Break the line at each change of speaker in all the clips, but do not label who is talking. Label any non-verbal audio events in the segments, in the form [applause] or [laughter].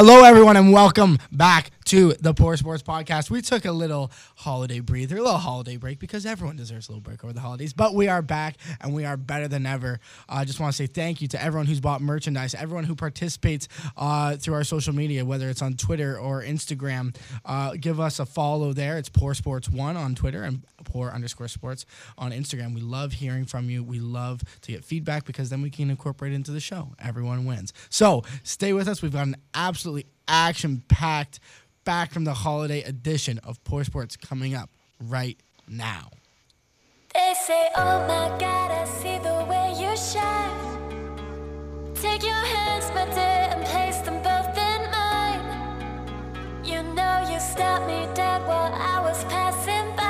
Hello, everyone, and welcome back to the Poor Sports Podcast. We took a little holiday breather, a little holiday break, because everyone deserves a little break over the holidays. But we are back, and we are better than ever. I uh, just want to say thank you to everyone who's bought merchandise, everyone who participates uh, through our social media, whether it's on Twitter or Instagram. Uh, give us a follow there. It's Poor Sports One on Twitter and Poor underscore Sports on Instagram. We love hearing from you. We love to get feedback because then we can incorporate it into the show. Everyone wins. So stay with us. We've got an absolutely action packed back from the holiday edition of Poor Sports coming up right now.
They say, Oh my God, I see the way you shine. Take your hands, my dear, and place them both in mine. You know you stopped me dead while I was passing by.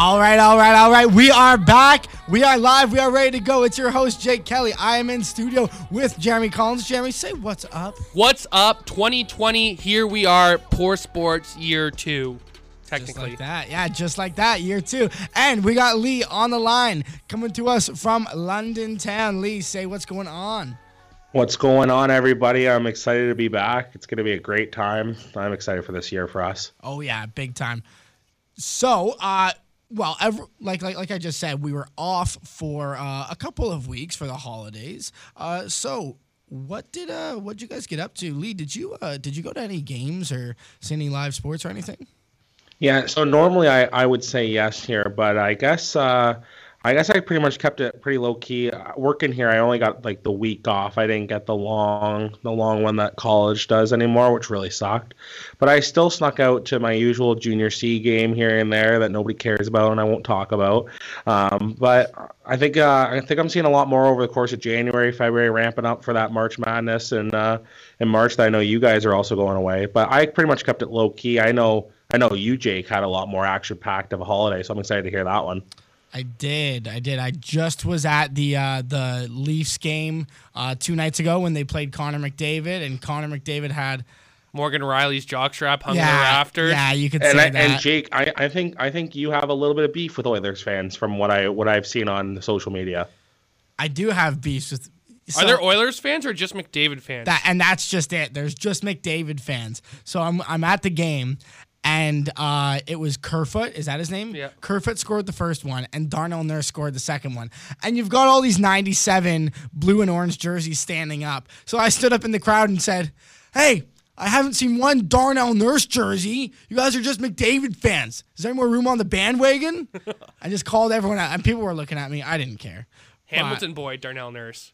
All right, all right, all right. We are back. We are live. We are ready to go. It's your host, Jake Kelly. I am in studio with Jeremy Collins. Jeremy, say what's up.
What's up? 2020. Here we are. Poor Sports Year Two. Technically.
Just like that. Yeah, just like that. Year two. And we got Lee on the line coming to us from London town. Lee, say what's going on.
What's going on, everybody? I'm excited to be back. It's going to be a great time. I'm excited for this year for us.
Oh, yeah, big time. So, uh, well, ever, like like like I just said, we were off for uh, a couple of weeks for the holidays. Uh, so what did uh what did you guys get up to, Lee? Did you uh did you go to any games or see any live sports or anything?
Yeah, so normally I, I would say yes here, but I guess uh, I guess I pretty much kept it pretty low key. Uh, working here, I only got like the week off. I didn't get the long the long one that college does anymore, which really sucked. But I still snuck out to my usual junior C game here and there that nobody cares about and I won't talk about. Um, but I think uh, I think I'm seeing a lot more over the course of January, February, ramping up for that March Madness and uh, in March. That I know you guys are also going away, but I pretty much kept it low key. I know I know you, Jake, had a lot more action packed of a holiday, so I'm excited to hear that one.
I did. I did. I just was at the uh, the Leafs game uh, two nights ago when they played Connor McDavid, and Connor McDavid had
Morgan Rielly's jockstrap hung yeah, in the rafters.
Yeah, you could
and
say
I,
that.
And Jake, I, I think I think you have a little bit of beef with Oilers fans from what I what I've seen on social media.
I do have beefs with.
So, Are there Oilers fans or just McDavid fans?
That and that's just it. There's just McDavid fans. So I'm I'm at the game and uh, it was Kerfoot. Is that his name?
Yeah.
Kerfoot scored the first one, and Darnell Nurse scored the second one. And you've got all these 97 blue and orange jerseys standing up. So I stood up in the crowd and said, Hey, I haven't seen one Darnell Nurse jersey. You guys are just McDavid fans. Is there any more room on the bandwagon? [laughs] I just called everyone out, and people were looking at me. I didn't care.
Hamilton but, boy, Darnell Nurse.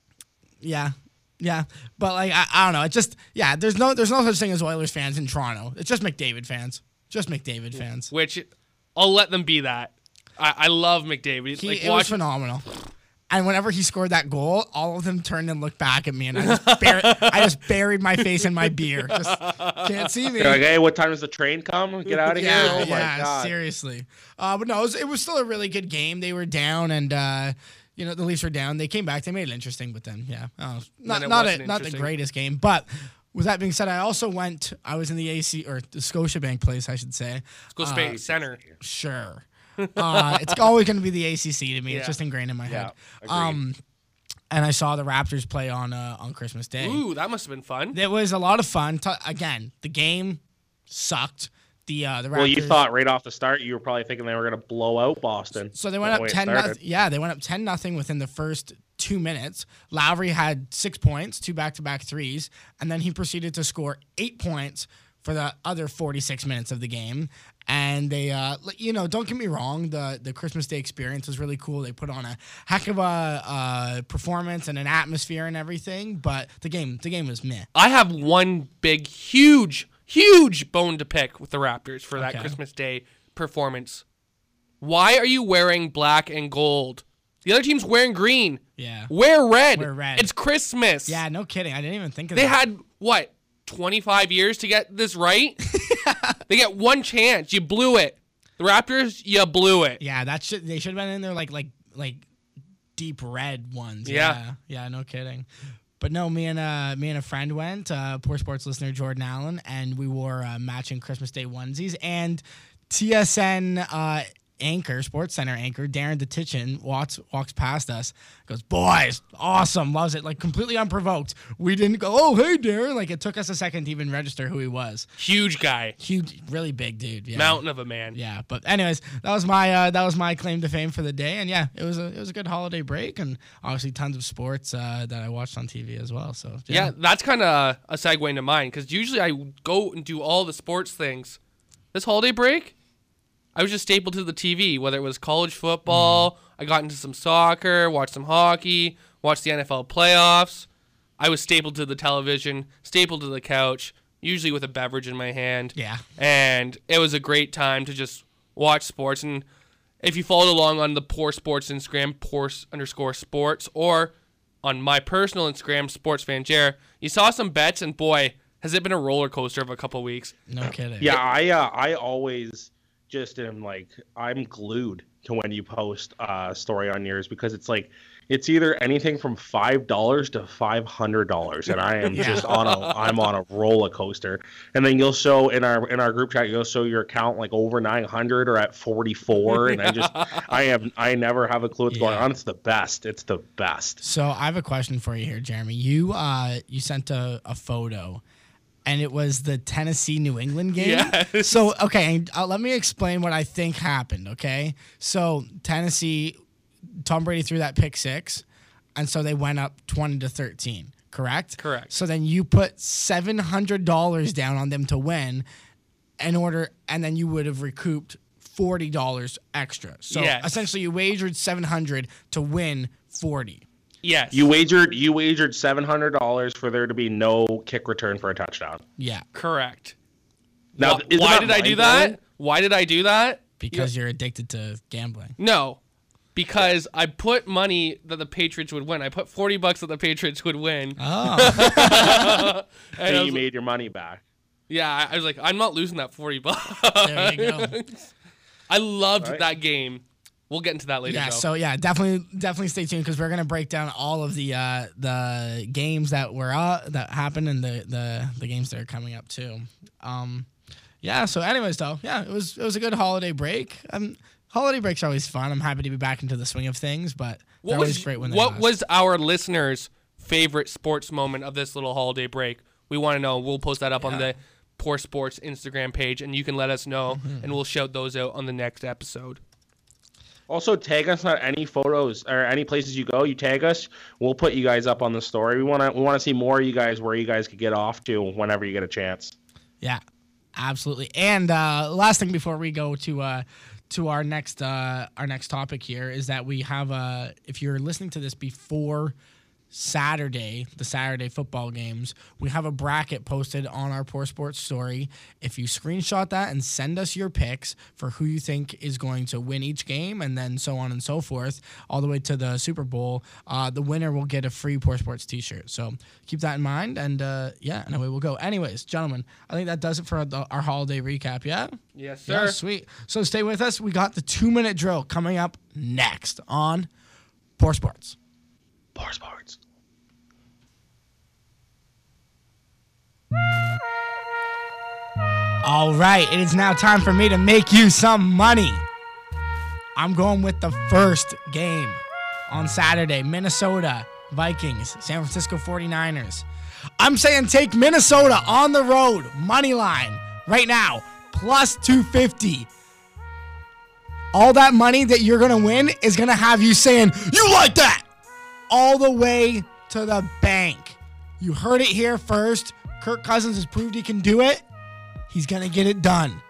Yeah, yeah, but like I, I don't know. It just yeah. There's no there's no such thing as Oilers fans in Toronto. It's just McDavid fans. Just McDavid fans.
Which I'll let them be that. I, I love McDavid.
He,
like,
it was phenomenal. And whenever he scored that goal, all of them turned and looked back at me, and I just, bur- I just buried my face in my beer. Just can't see me.
You're like, hey, what time does the train come? Get out of
yeah,
here!
Oh yeah, seriously. Uh, but no, it was, it was, still a really good game. They were down, and uh, you know the Leafs were down. They came back. They made it interesting, but then yeah, uh, not not a, not the greatest game, but with that being said, I also went. I was in the AC or the Scotiabank place, I should say.
Scotiabank uh, Center.
Sure. Uh, it's always going to be the ACC to me. Yeah. It's just ingrained in my
yeah,
head. Um, and I saw the Raptors play on uh, on Christmas Day.
Ooh, that must have been fun.
It was a lot of fun. T- again, the game sucked. The uh, the Raptors,
well, you thought right off the start you were probably thinking they were going to blow out Boston.
So they went up ten. Nothing, yeah, they went up ten nothing within the first two minutes. Lowry had six points, two back to back threes, and then he proceeded to score eight points for the other 46 minutes of the game. And they, uh, you know, don't get me wrong, the the Christmas Day experience was really cool. They put on a heck of a uh, performance and an atmosphere and everything. But the game, the game was meh.
I have one big, huge, huge bone to pick with the Raptors for that
Okay.
Christmas Day performance. Why are you wearing black and gold? The other team's wearing green.
Yeah.
Wear red.
Wear red.
It's Christmas.
Yeah, no kidding. I didn't even think of
They
that.
They had what? 25 years to get this right? [laughs] they get one chance. You blew it. The Raptors, you blew it.
Yeah, that should they should have been in there like like like deep red ones.
Yeah.
yeah, yeah no kidding. But no, me and uh, me and a friend went, uh, poor sports listener Jordan Allen, and we wore uh, matching Christmas Day onesies. And TSN uh, anchor, Sports Center anchor, Darren Dutchyshen walks walks past us, goes, "Boys, awesome, loves it." Like completely unprovoked. We didn't go, "Oh, hey, Darren." Like it took us a second to even register who he was.
Huge guy,
Huge, really big dude. Yeah.
mountain of a man.
Yeah, but anyways, that was my uh, that was my claim to fame for the day, and yeah, it was a it was a good holiday break, and obviously tons of sports uh, that I watched on TV as well. So
Yeah, that's kind of a segue into mine because usually I go and do all the sports things. This holiday break, I was just stapled to the TV, whether it was college football, I got into some soccer, watched some hockey, watched the NFL playoffs. I was stapled to the television, stapled to the couch, usually with a beverage in my hand.
Yeah.
And it was a great time to just watch sports. And if you followed along on the Poor Sports Instagram, Poor underscore Sports, or on my personal Instagram, Sports Fan Jer, you saw some bets, and boy, has it been a roller coaster of a couple weeks.
no kidding.
Yeah, I uh, I always just am like I'm glued to when you post a story on yours because it's like it's either anything from five dollars to five hundred dollars, and I am
Yeah.
just on a I'm on a roller coaster. And then you'll show in our in our group chat you'll show your account like over nine hundred or at forty four, and I just I am I never have a clue what's going on. It's the best. It's the best.
So I have a question for you here, Jeremy. You uh you sent a, a photo, and it was the Tennessee New England game.
Yes.
So okay, uh, let me explain what I think happened. Okay, so Tennessee, Tom Brady threw that pick six, and so they went up twenty to thirteen. Correct.
Correct.
So then you put seven hundred dollars down on them to win, in order, and then you would have recouped forty dollars extra. So
Yes.
essentially, you wagered seven hundred to win forty.
Yes.
You wagered you wagered seven hundred dollars for there to be no kick return for a touchdown.
Yeah,
Correct.
Now,
Wh- why did I do
mind-blowing?
that? Why did I do that?
because you're addicted to gambling.
No, because I put money that the Patriots would win. I put forty bucks that the Patriots would win.
Oh, [laughs] [laughs]
and I
And
was-
you made your money back.
yeah, I- I was like, I'm not losing that forty bucks. [laughs]
there you go.
I loved
Right.
that game. We'll get into that later.
Yeah,
though.
so yeah, definitely, definitely stay tuned because we're gonna break down all of the uh, the games that were uh, that happened and the, the the games that are coming up too. Um, yeah. So, anyways, though, yeah, it was it was a good holiday break. Um, holiday breaks are always fun. I'm happy to be back into the swing of things, but
what
they're always
was
great when they
what
last.
was our listeners' favorite sports moment of this little holiday break? We want to know. We'll post that up on the Poor Sports Instagram page, and you can let us know,
Mm-hmm.
and we'll shout those out on the next episode.
Also, tag us on any photos or any places you go. You tag us, we'll put you guys up on the story. We want to we want to see more of you guys where you guys could get off to whenever you get a chance.
Yeah, absolutely. And uh, last thing before we go to uh, to our next uh, our next topic here is that we have uh, if you're listening to this before Saturday, the Saturday football games, we have a bracket posted on our Poor Sports story. If you screenshot that and send us your picks for who you think is going to win each game, and then so on and so forth, all the way to the Super Bowl, uh, the winner will get a free Poor Sports T-shirt. So keep that in mind, and uh, yeah, and away we'll go. Anyways, gentlemen, I think that does it for the, our holiday recap. Yeah.
Yes,
Yeah,
sir.
sweet. So stay with us. We got the two minute drill coming up next on Poor Sports.
Poor sports.
All right, it is now time for me to make you some money. I'm going with the first game on Saturday Minnesota Vikings, San Francisco 49ers. I'm saying take Minnesota on the road, money line, right now, plus 250. All that money that you're going to win is going to have you saying, You like that? All the way to the bank. You heard it here first. Kirk Cousins has proved he can do it. He's going to get it done.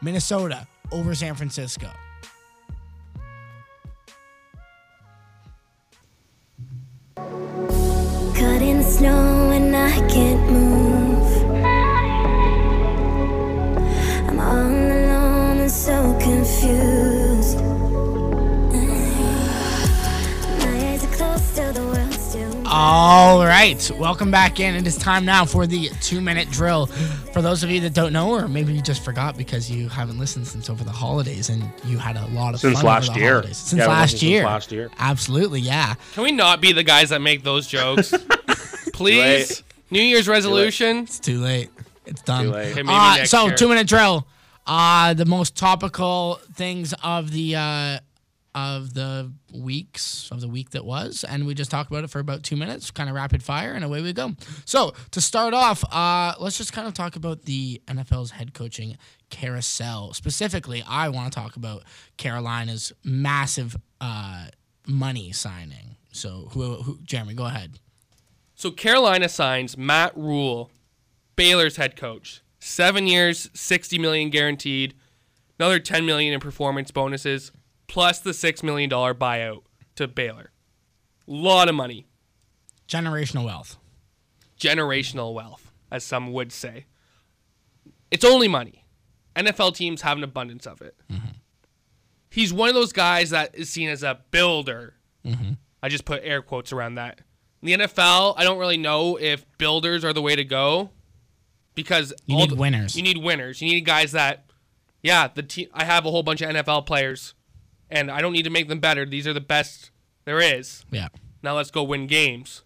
Minnesota over San Francisco.
The snow and I can't move.
Right, welcome back in. It is time now for the two minute drill. For those of you that don't know, or maybe you just forgot because you haven't listened since over the holidays and you had a lot of
Since
fun over
last
the
year.
holidays. Since
Yeah,
last
listened since
year.
last year.
Absolutely, yeah.
Can we not be the guys that make those jokes? [laughs] Please. New Year's resolution.
It's too late. It's done.
Too late.
Okay, maybe
Uh,
next
so
year.
two minute drill. Uh the most topical things of the uh of the weeks of the week that was, and we just talked about it for about two minutes, kind of rapid fire, and away we go. So to start off, uh, let's just kind of talk about the NFL's head coaching carousel. Specifically, I want to talk about Carolina's massive uh, money signing. So who, who, Jeremy, go ahead.
So Carolina signs Matt Rhule, Baylor's head coach. Seven years, sixty million guaranteed, another ten million in performance bonuses, plus the six million dollar buyout to Baylor. Lot of money,
Generational wealth.
generational wealth, as some would say. It's only money. NFL teams have an abundance of it. Mm-hmm. He's one of those guys that is seen as a builder. Mm-hmm. I just put air quotes around that. In the NFL, I don't really know if builders are the way to go because
You need
the-
winners.
You need winners. You need guys that, yeah, the team. I have a whole bunch of NFL players, and I don't need to make them better. These are the best there is.
Yeah.
Now let's go win games.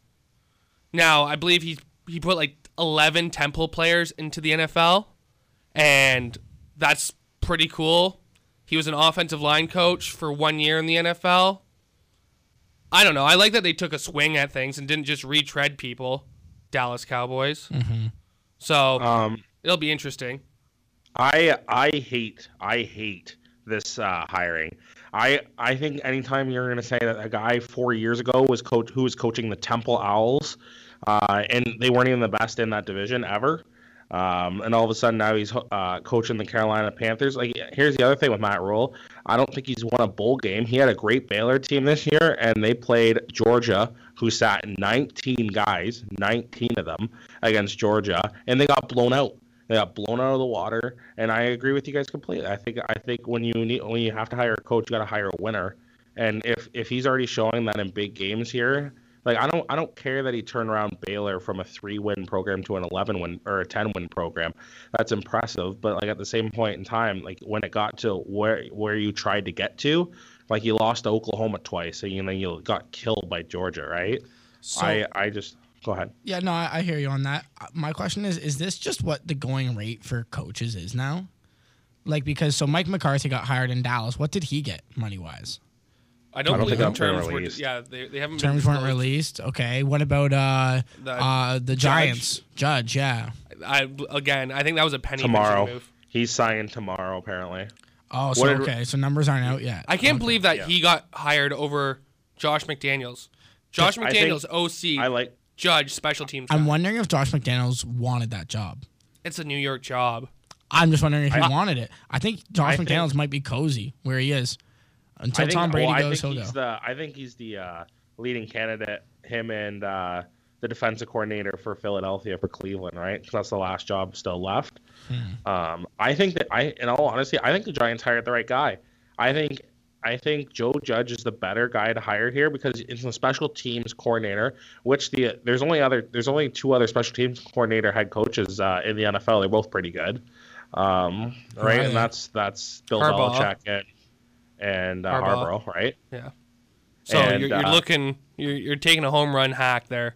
Now I believe he he put like eleven Temple players into the NFL, and that's pretty cool. He was an offensive line coach for one year in the NFL. I don't know. I like that they took a swing at things and didn't just retread people. Dallas Cowboys. Mm-hmm. So
Um,
it'll be interesting.
I I hate I hate this uh, hiring. I I think anytime you're going to say that a guy four years ago was coach who was coaching the Temple Owls, uh, and they weren't even the best in that division ever, um, and all of a sudden now he's uh, coaching the Carolina Panthers. Like here's the other thing with Matt Rhule, I don't think he's won a bowl game. He had a great Baylor team this year, and they played Georgia, who sat 19 guys, 19 of them against Georgia, and they got blown out. They got blown out of the water, and I agree with you guys completely. I think I think when you need when you have to hire a coach, you got to hire a winner. And if if he's already showing that in big games here, like I don't I don't care that he turned around Baylor from a three win program to an eleven win or a ten win program. That's impressive. But like at the same point in time, like when it got to where where you tried to get to, like you lost to Oklahoma twice, and you know you got killed by Georgia, right?
So,
I I just go ahead.
Yeah, no, I, I hear you on that. Uh, My question is: Is this just what the going rate for coaches is now? Like, because so Mike McCarthy got hired in Dallas. What did he get money wise?
I don't,
I don't
believe
think
the
that's been
terms were.
released.
Yeah, they, they haven't.
Terms
been
weren't released. Okay. What about uh
The
uh the
Judge?
Giants judge? Yeah.
I again, I think that was a penny pinching
Tomorrow,
move.
he's signing tomorrow apparently.
Oh, so
What did-
okay. So numbers aren't out yet.
I can't
Okay.
believe that
Yeah.
he got hired over Josh McDaniels. Josh
I think-
McDaniels, OC,
I like
judge, special teams.
I'm
guy.
wondering if Josh McDaniels wanted that job.
It's a New York job.
I'm just wondering if he
I-
wanted it. I think Josh
I think-
McDaniels might be cozy where he is until
think,
Tom Brady
well,
goes.
I
He'll
think he's
go.
the I think he's the uh, leading candidate. Him and uh, the defensive coordinator for Philadelphia for Cleveland, right? 'Cause that's the last job still left.
Hmm.
Um, I think that I, in all honesty, I think the Giants hired the right guy. I think I think Joe Judge is the better guy to hire here because it's a special teams coordinator. Which the there's only other there's only two other special teams coordinator head coaches uh, in the NFL. They're both pretty good, um,
Who
right? And that's that's Bill
Harbaugh.
Belichick and and uh,
Harbaugh.
Harbaugh, right?
Yeah. So
And,
you're, you're
uh,
looking, you're, you're taking a home run hack there.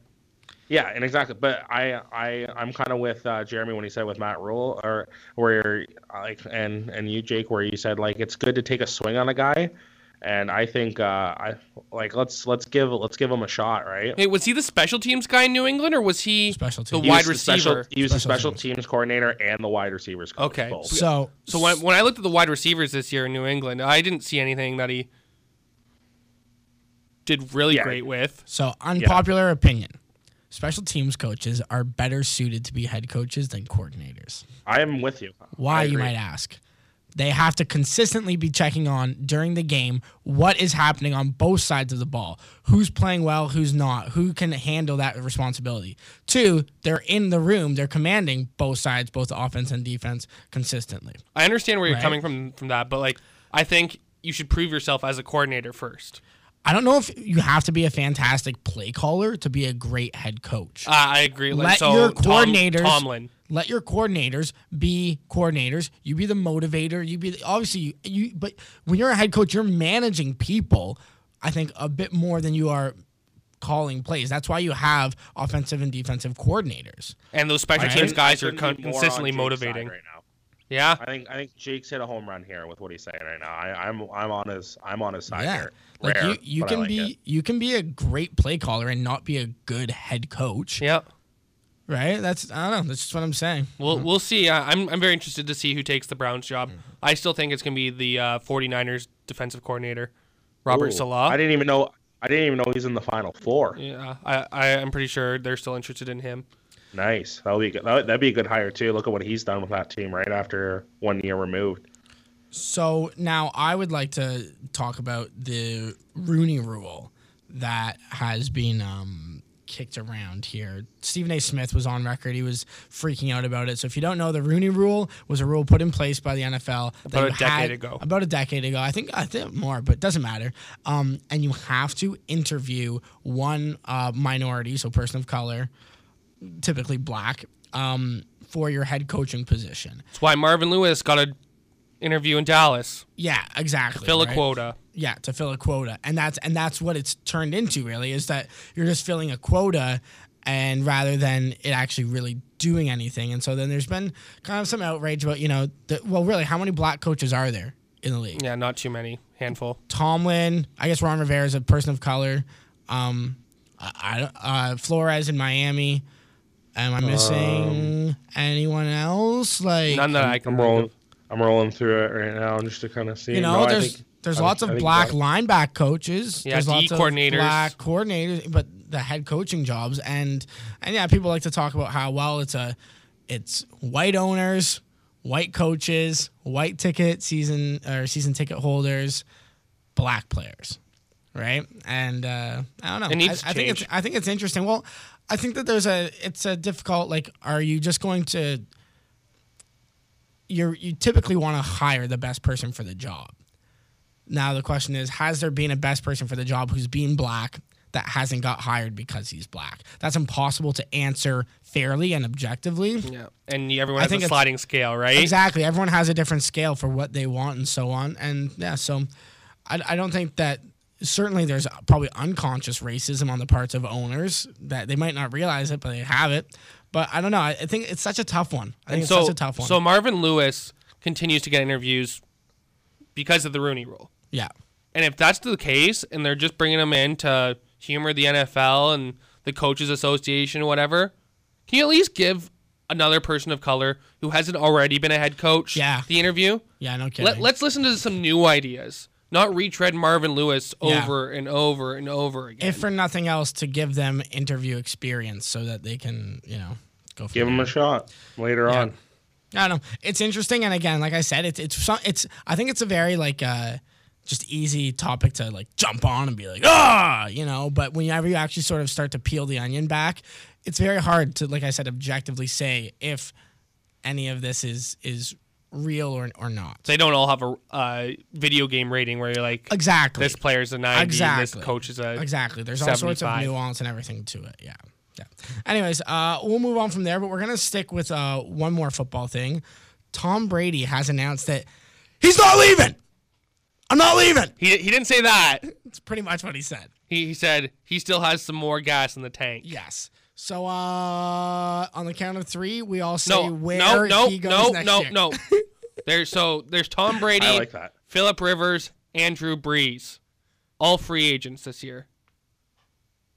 Yeah, and exactly. But I, I, I'm kind of with uh, Jeremy when he said with Matt Rhule, or where like, and and you, Jake, where you said like it's good to take a swing on a guy, and I think uh, I like let's let's give let's give him a shot, right?
Hey, was he the special teams guy in New England, or was he
Special
the
teams.
He was
wide
the special-
receiver?
he was the
Special
special
teams.
teams coordinator and the wide receivers coach.
Okay.
both.
So
So when, when I looked at the wide receivers this year in New England, I didn't see anything that he did really
Yeah.
great with.
So, unpopular opinion. Special teams coaches are better suited to be head coaches than coordinators.
I am with you.
Why, you might ask? They have to consistently be checking on during the game what is happening on both sides of the ball. Who's playing well, who's not, who can handle that responsibility. Two, they're in the room, they're commanding both sides, both offense and defense, consistently.
I understand where you're
Right.
coming from from that, but like I think you should prove yourself as a coordinator first.
I don't know if you have to be a fantastic play caller to be a great head coach.
Uh, I agree. Like,
Let
so
your
Tom-
coordinators
Tomlin.
let your coordinators be coordinators. You be the motivator. You be the, obviously you, you. But when you're a head coach, you're managing people. I think a bit more than you are calling plays. That's why you have offensive and defensive coordinators.
And those special
I
teams guys are con-
be more on
consistently motivating.
right now.
Yeah.
I think I think Jake's hit a home run here with what he's saying right now. I, I'm I'm on his I'm on his side
Yeah.
here.
Like you, you can
like
be
it.
you can be a great play caller and not be a good head coach,
Yep.
right? That's I don't know. That's just what I'm saying.
We'll we'll see. Uh, I'm I'm very interested to see who takes the Browns job.
Mm-hmm.
I still think it's gonna be the uh, 49ers defensive coordinator, Robert
Ooh,
Saleh.
I didn't even know I didn't even know he's in the final four.
yeah, I, I am pretty sure they're still interested in him.
Nice. That would be good. That would, be a good hire too. Look at what he's done with that team right after one year removed.
So now I would like to talk about the Rooney Rule that has been um, kicked around here. Stephen A. Smith was on record; he was freaking out about it. So if you don't know, the Rooney Rule was a rule put in place by the NFL
About a decade
had-
ago.
About a decade ago, I think. I think more, but it doesn't matter. Um, and you have to interview one uh, minority, so person of color, typically black, um, for your head coaching position.
That's why Marvin Lewis got a interview in Dallas.
Yeah, exactly.
Fill a quota.
Yeah, to fill a quota, and that's and that's what it's turned into. Really, is that you're just filling a quota, and rather than it actually really doing anything. And so then there's been kind of some outrage about you know, the, well, really, how many black coaches are there in the league?
Yeah, not too many. Handful.
Tomlin, I guess Ron Rivera is a person of color. Um, I, I uh, Flores in Miami. Am I missing anyone else? Like
None that I can
I'm
think
rolling. I'm rolling through it right now just to kind of see.
You know,
No,
there's
think-
there's
I
lots of black
black-
lineback coaches.
Yeah,
there's
D
lots of
coordinators.
black coordinators, but the head coaching jobs and and yeah, people like to talk about how well it's a it's white owners, white coaches, white ticket season or season ticket holders, black players, right? And uh, I don't know.
It needs
I, I think it's. I think it's interesting. Well, I think that there's a it's a difficult like. Are you just going to you're you typically want to hire the best person for the job. Now the question is, has there been a best person for the job who's been black that hasn't got hired because he's black? That's impossible to answer fairly and objectively.
Yeah, and everyone
I
has
think
a sliding scale, right?
Exactly. Everyone has a different scale for what they want and so on. And yeah, so I, I don't think that certainly there's probably unconscious racism on the parts of owners that they might not realize it, but they have it. But I don't know. I, think it's such a tough one. I think
And
it's
so,
such a tough one.
so Marvin Lewis continues to get interviews because of the Rooney Rule.
yeah.
And if that's the case, and they're just bringing him in to humor the NFL and the Coaches Association or whatever, can you at least give another person of color who hasn't already been a head coach
Yeah.
the interview?
Yeah, no kidding.
Let, let's listen to some new ideas, not retread Marvin Lewis
Yeah.
over and over and over again.
if for nothing else, to give them interview experience so that they can, you know, go. From
Give
them
a shot later on.
I don't know. It's interesting, and again, like I said, it's it's it's. I think it's a very like uh, just easy topic to like jump on and be like ah, you know. But whenever you actually sort of start to peel the onion back, it's very hard to, like I said, objectively say if any of this is is real or or not.
they don't all have a uh, video game rating where you're like,
Exactly.
this player's a 90,
Exactly.
this coach is a.
Exactly. There's all sorts of nuance and everything to it. Yeah. Yeah. Anyways, uh, we'll move on from there, but we're gonna stick with uh, one more football thing. Tom Brady has announced that he's not leaving. I'm not leaving.
He, he didn't say that.
It's pretty much what he said.
He, he said he still has some more gas in the tank.
Yes. So uh, on the count of three, we all say
No,
where
no, no,
he goes
no,
next
no,
year.
no. [laughs] There's so there's Tom Brady,
I like that.
Philip Rivers, and Drew Brees, all free agents this year.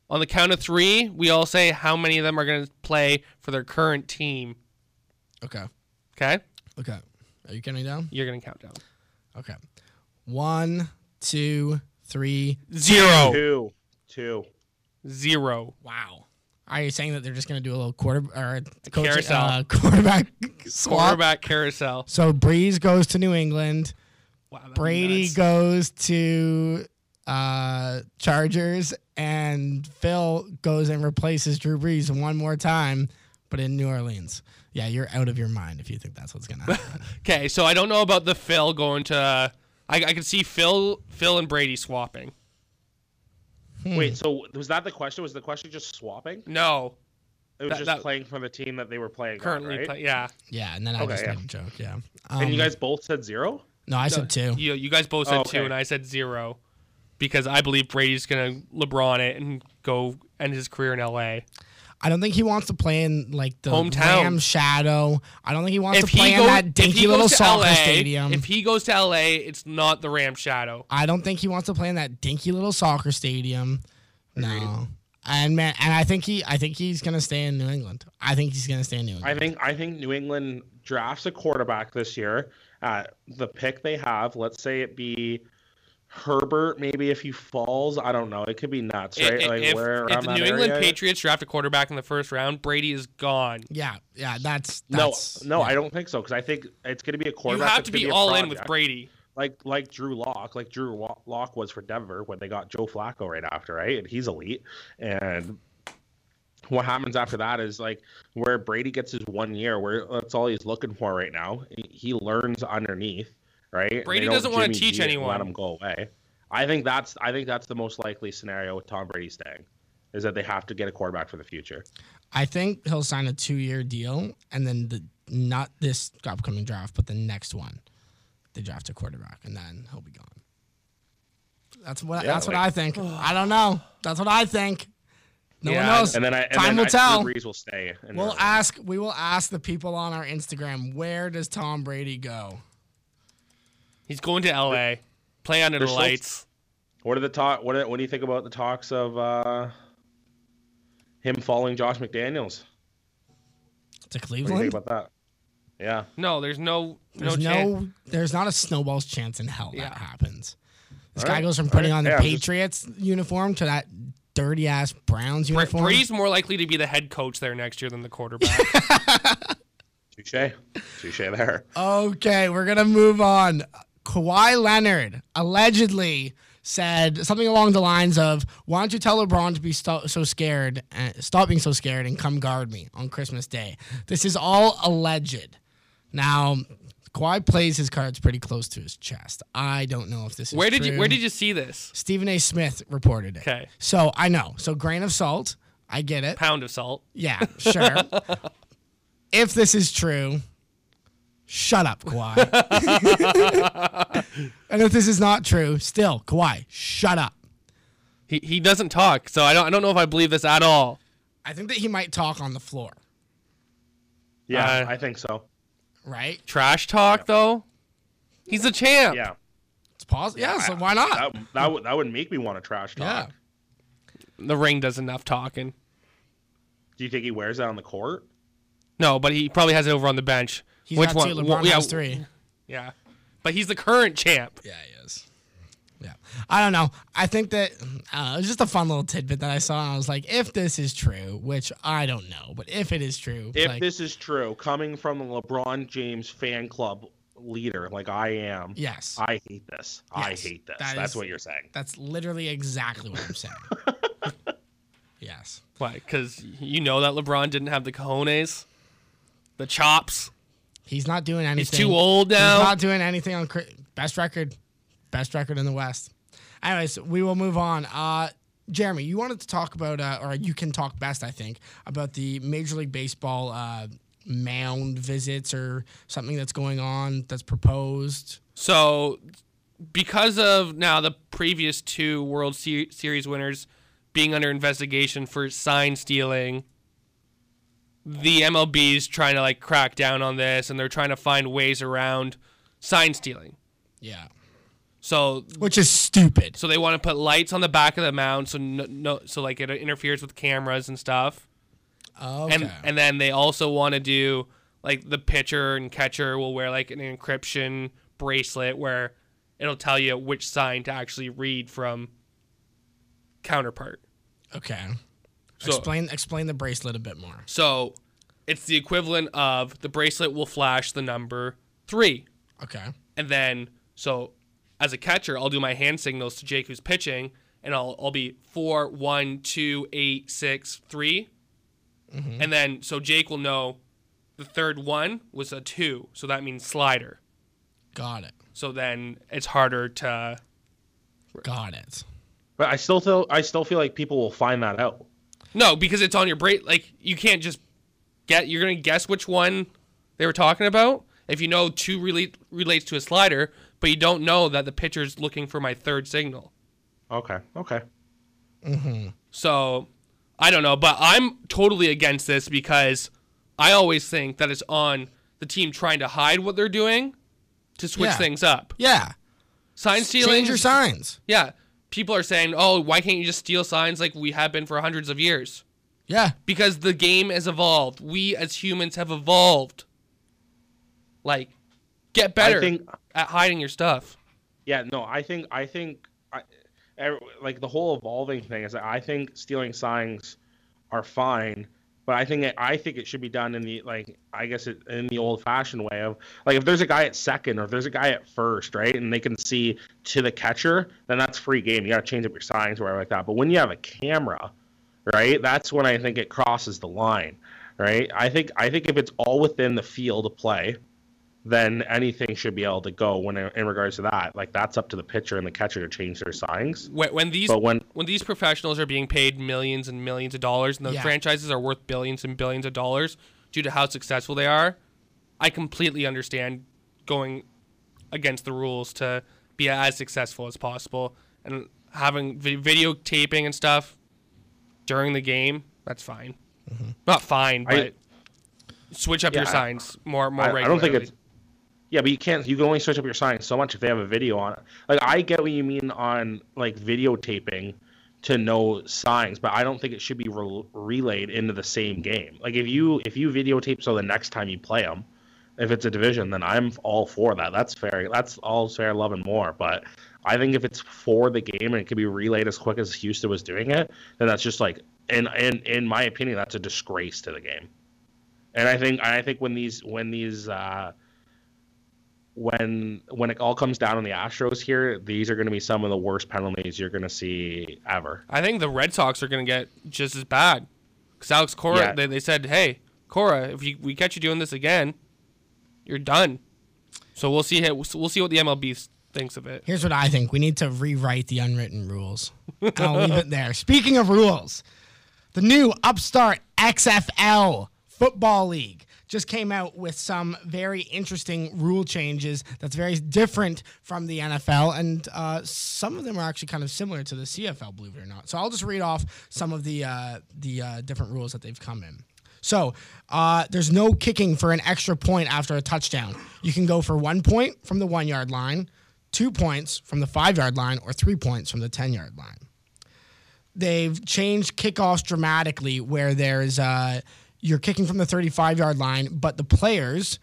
On the count of three, we all say how many of them are going to play for their current team.
Okay.
Okay,
Okay. Are you counting down?
you're going to count down.
Okay. One, two, three.
Zero,
Two, two.
zero.
Wow. Are you saying that they're just going to do a little quarter or coach,
carousel.
uh, [laughs] quarterback swap?
Quarterback carousel.
So Brees goes to New England.
Wow,
Brady
nuts.
goes to uh, Chargers, and Phil goes and replaces Drew Brees one more time, but in New Orleans. Yeah, you're out of your mind if you think that's what's gonna happen. [laughs]
Okay, so I don't know about the Phil going to. I, I could see Phil, Phil and Brady swapping.
Hmm.
Wait, so was that the question? Was the question just swapping?
No,
It was
That-
just
that-
playing for the team that they were playing
currently,
on, right?
play, yeah.
yeah, and then I
Okay,
just
yeah.
made a joke. Yeah,
and you
Um,
guys both said zero.
No, I said two.
You, you guys both said
Oh,
two,
okay.
and I said zero, because I believe Brady's gonna LeBron it and go end his career in LA.
I don't think he wants to play in like the
Hometown.
Ram shadow. I don't think he wants
If
to play
he,
in
goes,
that
if
dinky
he
little
goes to
soccer
LA,
stadium.
if he goes to LA, it's not the Ram Shadow.
I don't think he wants to play in that dinky little soccer stadium. No. And man, and I think he, I think he's gonna stay in New England. I think he's gonna stay in New England.
I think I think New England drafts a quarterback this year. Uh, the pick they have, let's say it be Herbert, maybe if he falls, I don't know. It could be nuts, right?
I-
like
if,
where
if
around
the New England
area.
Patriots draft a quarterback in the first round, Brady is gone.
yeah, yeah, that's,
No,
that's
no,
yeah.
I don't think so because I think it's going to be a quarterback.
You
have
to
gonna
be all in with. Brady.
like like Drew Lock, like Drew Wa- Lock was for Denver when they got Joe Flacco right after, right? And he's elite. And what happens after that is like where Brady gets his one year, where that's all he's looking for right now. He, he learns underneath, right?
Brady doesn't wanna teach
G
anyone.
Let him go away. I think that's I think that's the most likely scenario with Tom Brady staying, is that they have to get a quarterback for the future.
I think he'll sign a two-year deal, and then the not this upcoming draft, but the next one, they draft a quarterback, and then he'll be gone. That's what
Yeah,
that's what I think. I don't know. That's what I think. No
Yeah,
one knows.
And then I and
Time
then
will
I,
tell.
Drew Brees will stay.
We'll ask. We will ask the people on our Instagram. Where does Tom Brady go?
He's going to LA, play under the
There's so-
lights.
What are the talk? What, what do you think about the talks of uh, him following Josh McDaniels?
To
What do you think
Cleveland?
about that? Yeah,
No, there's no
There's
no,
no, there's not a snowball's chance in hell
Yeah.
that happens. This
All
guy
right,
goes from
all
putting
right.
on the
Yeah, I'm just-
Patriots uniform to that dirty ass Browns
Bra-
uniform.
Brady's more likely to be the head coach there next year than the quarterback. [laughs]
touche, touche there.
Okay, we're gonna move on. Kawhi Leonard allegedly said something along the lines of, "Why don't you tell LeBron to be sto- so scared, uh, stop being so scared, and come guard me on Christmas Day?" This is all alleged. Now, Kawhi plays his cards pretty close to his chest. I don't know if this is
where did you. Where did you see this?
Stephen A. Smith reported it.
Okay.
So I know. So grain of salt. I get it.
Pound of salt.
Yeah, sure. [laughs] if this is true, shut up, Kawhi. [laughs] and if this is not true, still, Kawhi, shut up.
He he doesn't talk, so I don't I don't know if I believe this at all.
I think that he might talk on the floor,
Yeah,
Uh,
I think so.
right?
Trash talk though. He's a champ.
Yeah,
It's possible. Yeah, so why not?
that that would that would make me want to trash
yeah.
talk.
The ring does enough talking.
Do you think he wears that on the court?
No, but he probably has it over on the bench.
He's
Which
got
one?
two.
Wh-
LeBron
yeah,
has three.
Yeah, but he's the current champ.
Yeah, he is. Yeah. I don't know. I think that uh, it was just a fun little tidbit that I saw. And I was like, if this is true, which I don't know, but if it is true,
If
like,
this is true, coming from the LeBron James fan club leader like I am,
yes,
I hate this.
Yes, I
hate this.
that
That's
is-
what you're saying.
that's literally exactly what I'm saying. [laughs] yes.
Why? Because you know that LeBron didn't have the cojones, the chops.
He's not doing anything.
He's too old now.
He's not doing anything on best record, best record in the West. Anyways, we will move on. Uh, Jeremy, you wanted to talk about, uh, or you can talk best, I think, about the Major League Baseball uh, mound visits or something that's going on that's proposed.
So, because of now the previous two World Se- Series winners being under investigation for sign stealing, the MLB's trying to like crack down on this, and they're trying to find ways around sign stealing.
Yeah.
So,
Which is stupid.
so they want to put lights on the back of the mound, so no, no so like it interferes with cameras and stuff.
Okay.
And and then they also want to do like the pitcher and catcher will wear like an encryption bracelet where it'll tell you which sign to actually read from counterpart.
okay.
So
explain explain the bracelet a bit more.
so it's the equivalent of the bracelet will flash the number 3
Okay.
and then so as a catcher I'll do my hand signals to Jake who's pitching and I'll I'll be four, one, two, eight, six, three. Mm-hmm. and then so Jake will know the third one was a two, so that means slider.
Got it.
So then it's harder to.
Got it.
But I still feel I still feel like people will find that out.
No, because it's on your brain. Like you can't just get. You're gonna guess which one they were talking about if you know two relate relates to a slider, but you don't know that the pitcher's looking for my third signal.
Okay. Okay. Mm-hmm.
So I don't know, but I'm totally against this because I always think that it's on the team trying to hide what they're doing to switch
Yeah.
things up.
Yeah.
Sign stealing.
Change your signs.
Yeah. People are saying, "Oh, why can't you just steal signs like we have been for hundreds of years?"
Yeah.
Because the game has evolved. We as humans have evolved. Like, get better
think-
at hiding your stuff.
Yeah, no, I think I think I, er, like the whole evolving thing is that I think stealing signs are fine, but I think it, I think it should be done in the like I guess it, in the old-fashioned way of like if there's a guy at second or if there's a guy at first, right, and they can see to the catcher, then that's free game. You got to change up your signs or whatever like that. But when you have a camera, right, that's when I think it crosses the line, right? I think I think if it's all within the field of play then anything should be able to go when in regards to that. Like that's up to the pitcher and the catcher to change their signs.
When, when these
But when
when these professionals are being paid millions and millions of dollars and the
Yeah.
franchises are worth billions and billions of dollars due to how successful they are, I completely understand going against the rules to be as successful as possible and having vi- videotaping and stuff during the game. That's fine. Not fine,
Mm-hmm. I-
but switch up your
Yeah, I-
signs more more
I, I
regularly.
don't think it's yeah, but you can't. You can only switch up your signs so much if they have a video on it. Like I get what you mean on like videotaping to know signs, but I don't think it should be re- relayed into the same game. Like if you if you videotape so the next time you play them, if it's a division, then I'm all for that. That's fair. That's all fair, love, and more. But I think if it's for the game and it can be relayed as quick as Houston was doing it, then that's just like, in in in my opinion, that's a disgrace to the game. And I think I think when these when these uh, when when it all comes down on the Astros here, these are going to be some of the worst penalties you're going to see ever.
I think the Red Sox are going to get just as bad. Because Alex Cora,
Yeah.
they, they said, hey, Cora, if you, we catch you doing this again, you're done. So we'll see. We'll see what the MLB thinks of it.
Here's what I think. We need to rewrite the unwritten rules. [laughs] I'll leave it there. Speaking of rules, the new upstart XFL Football League just came out with some very interesting rule changes that's very different from the NFL, and uh, some of them are actually kind of similar to the CFL, believe it or not. So I'll just read off some of the uh, the uh, different rules that they've come in. So uh, there's no kicking for an extra point after a touchdown. You can go for one point from the one yard line, two points from the five yard line, or three points from the 10 yard line. They've changed kickoffs dramatically where there's uh, you're kicking from the 35 yard line, but the players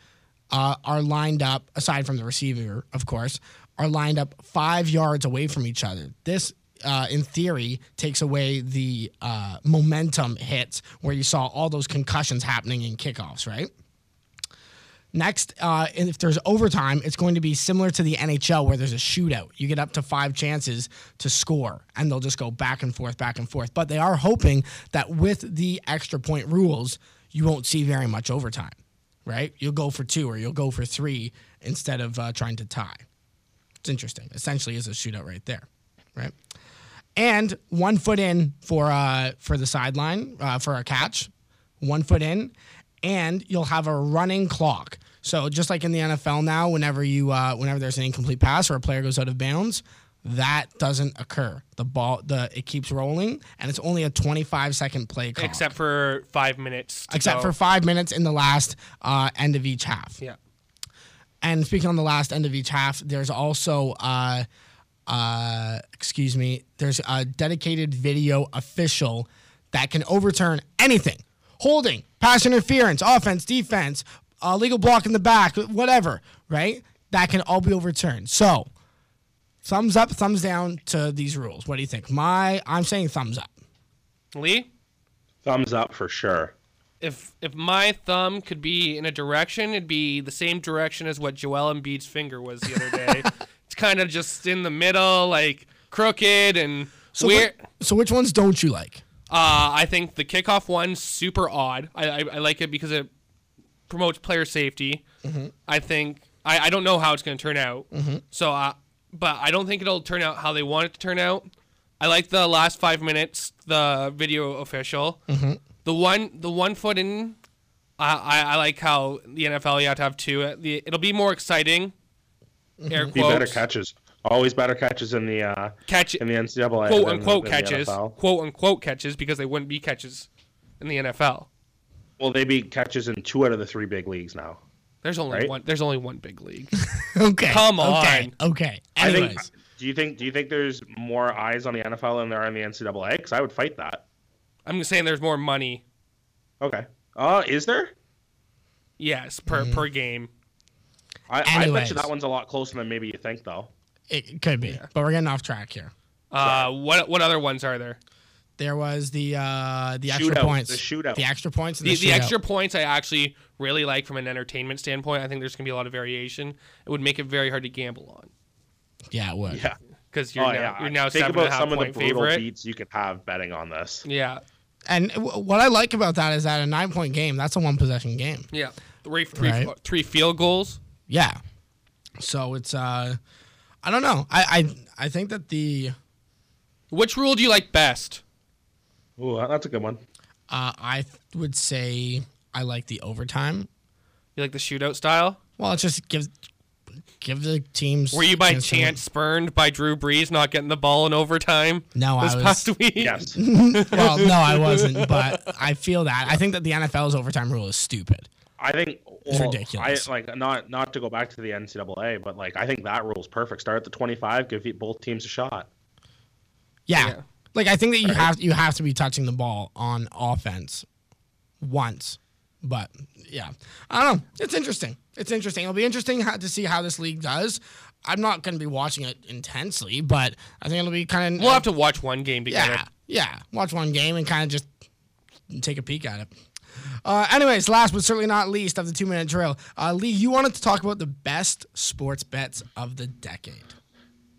uh, are lined up, aside from the receiver, of course, are lined up five yards away from each other. This, uh, in theory, takes away the uh, momentum hits where you saw all those concussions happening in kickoffs, right? Next, uh, if there's overtime, it's going to be similar to the NHL where there's a shootout. You get up to five chances to score, and they'll just go back and forth, back and forth. But they are hoping that with the extra point rules, you won't see very much overtime, right? You'll go for two or you'll go for three instead of uh, trying to tie. It's interesting. Essentially, is a shootout right there, right? And one foot in for uh, for the sideline uh, for a catch, one foot in, and you'll have a running clock. So just like in the NFL now, whenever you uh, whenever there's an incomplete pass or a player goes out of bounds, that doesn't occur. The ball the it keeps rolling, and it's only a 25 second play clock.
Except for five minutes.
except
go.
for five minutes in the last uh, end of each half.
Yeah.
And speaking on the last end of each half, there's also, uh, uh, excuse me, there's a dedicated video official that can overturn anything holding, pass interference, offense, defense, uh, legal block in the back, whatever, right? That can all be overturned. So, thumbs up, thumbs down to these rules. What do you think? My, I'm saying thumbs up.
Lee,
Thumbs up for sure.
if if my thumb could be in a direction, it'd be the same direction as what Joel Embiid's finger was the other day. [laughs] it's kind of just in the middle, like crooked and
So,
weird.
what- so which ones don't you like?
Uh, I think the kickoff one's super odd. I, I, I like it because it promotes player safety. I think I, I don't know how it's going to turn out. So, uh, but I don't think it'll turn out how they want it to turn out. I like the last five minutes, the video official. The one, the one foot in. I, I, I like how the NFL you have to have two. The, it'll be more exciting. Air
Be better catches. Always better catches in the uh,
Catch
in the NCAA.
quote unquote
than the
catches, quote unquote catches because they wouldn't be catches in the NFL.
Well, they beat catches in two out of the three big leagues now.
There's only
Right.
one. There's only one big league. [laughs]
Okay.
Come
Okay. Okay.
I
Anyways,
think. Do you think? Do you think there's more eyes on the NFL than there are on the NCAA? Because I would fight that.
I'm saying there's more money.
Okay. Uh, is there?
Yes, per
Mm-hmm.
per game.
I, I bet
Anyways.
you that one's a lot closer than maybe you think, though.
it could be, but we're getting off track here.
Uh, what what other ones are there?
There was the uh the extra
Shootout,
points,
the shootout.
the extra points, and
The,
the,
the extra points I actually really like from an entertainment standpoint. I think there's gonna be a lot of variation. It would make it very hard to gamble on
Yeah, it would.
Yeah.
because you're
oh
now
yeah.
you're now
think
seven
about
and a half
some of the
point
brutal
favorite.
beats you could have betting on this.
Yeah,
And w- what I like about that is that a nine point game, that's a one possession game.
yeah. Three three,
Right.
three field goals.
Yeah. So it's uh I don't know. I I I think that the
Which rule do you like best?
Ooh, that's a good one.
uh I would say I like the overtime.
You like the shootout style?
Well, it just gives give the teams
Were you by
chance to-
spurned by Drew Brees not getting the ball in overtime
No,
this
I was
past week?
Yes. [laughs]
Well, no, I wasn't, but I feel that. I think that the NFL's overtime rule is stupid.
I think
It's
well,
ridiculous.
I like not not to go back to the NCAA, but like I think that rule's perfect. Start at the 25, give both teams a shot.
Yeah.
Yeah.
Like I think that you have you have to be touching the ball on offense once. But yeah, I don't know. It's interesting. It's interesting. It'll be interesting how, to see how this league does. I'm not going to be watching it intensely, but I think it'll be kind of
We'll have to watch one game together.
yeah, yeah. Watch one game and kind of just take a peek at it. Uh, anyways, last but certainly not least of the two minute drill, uh, Lee, you wanted to talk about the best sports bets of the decade.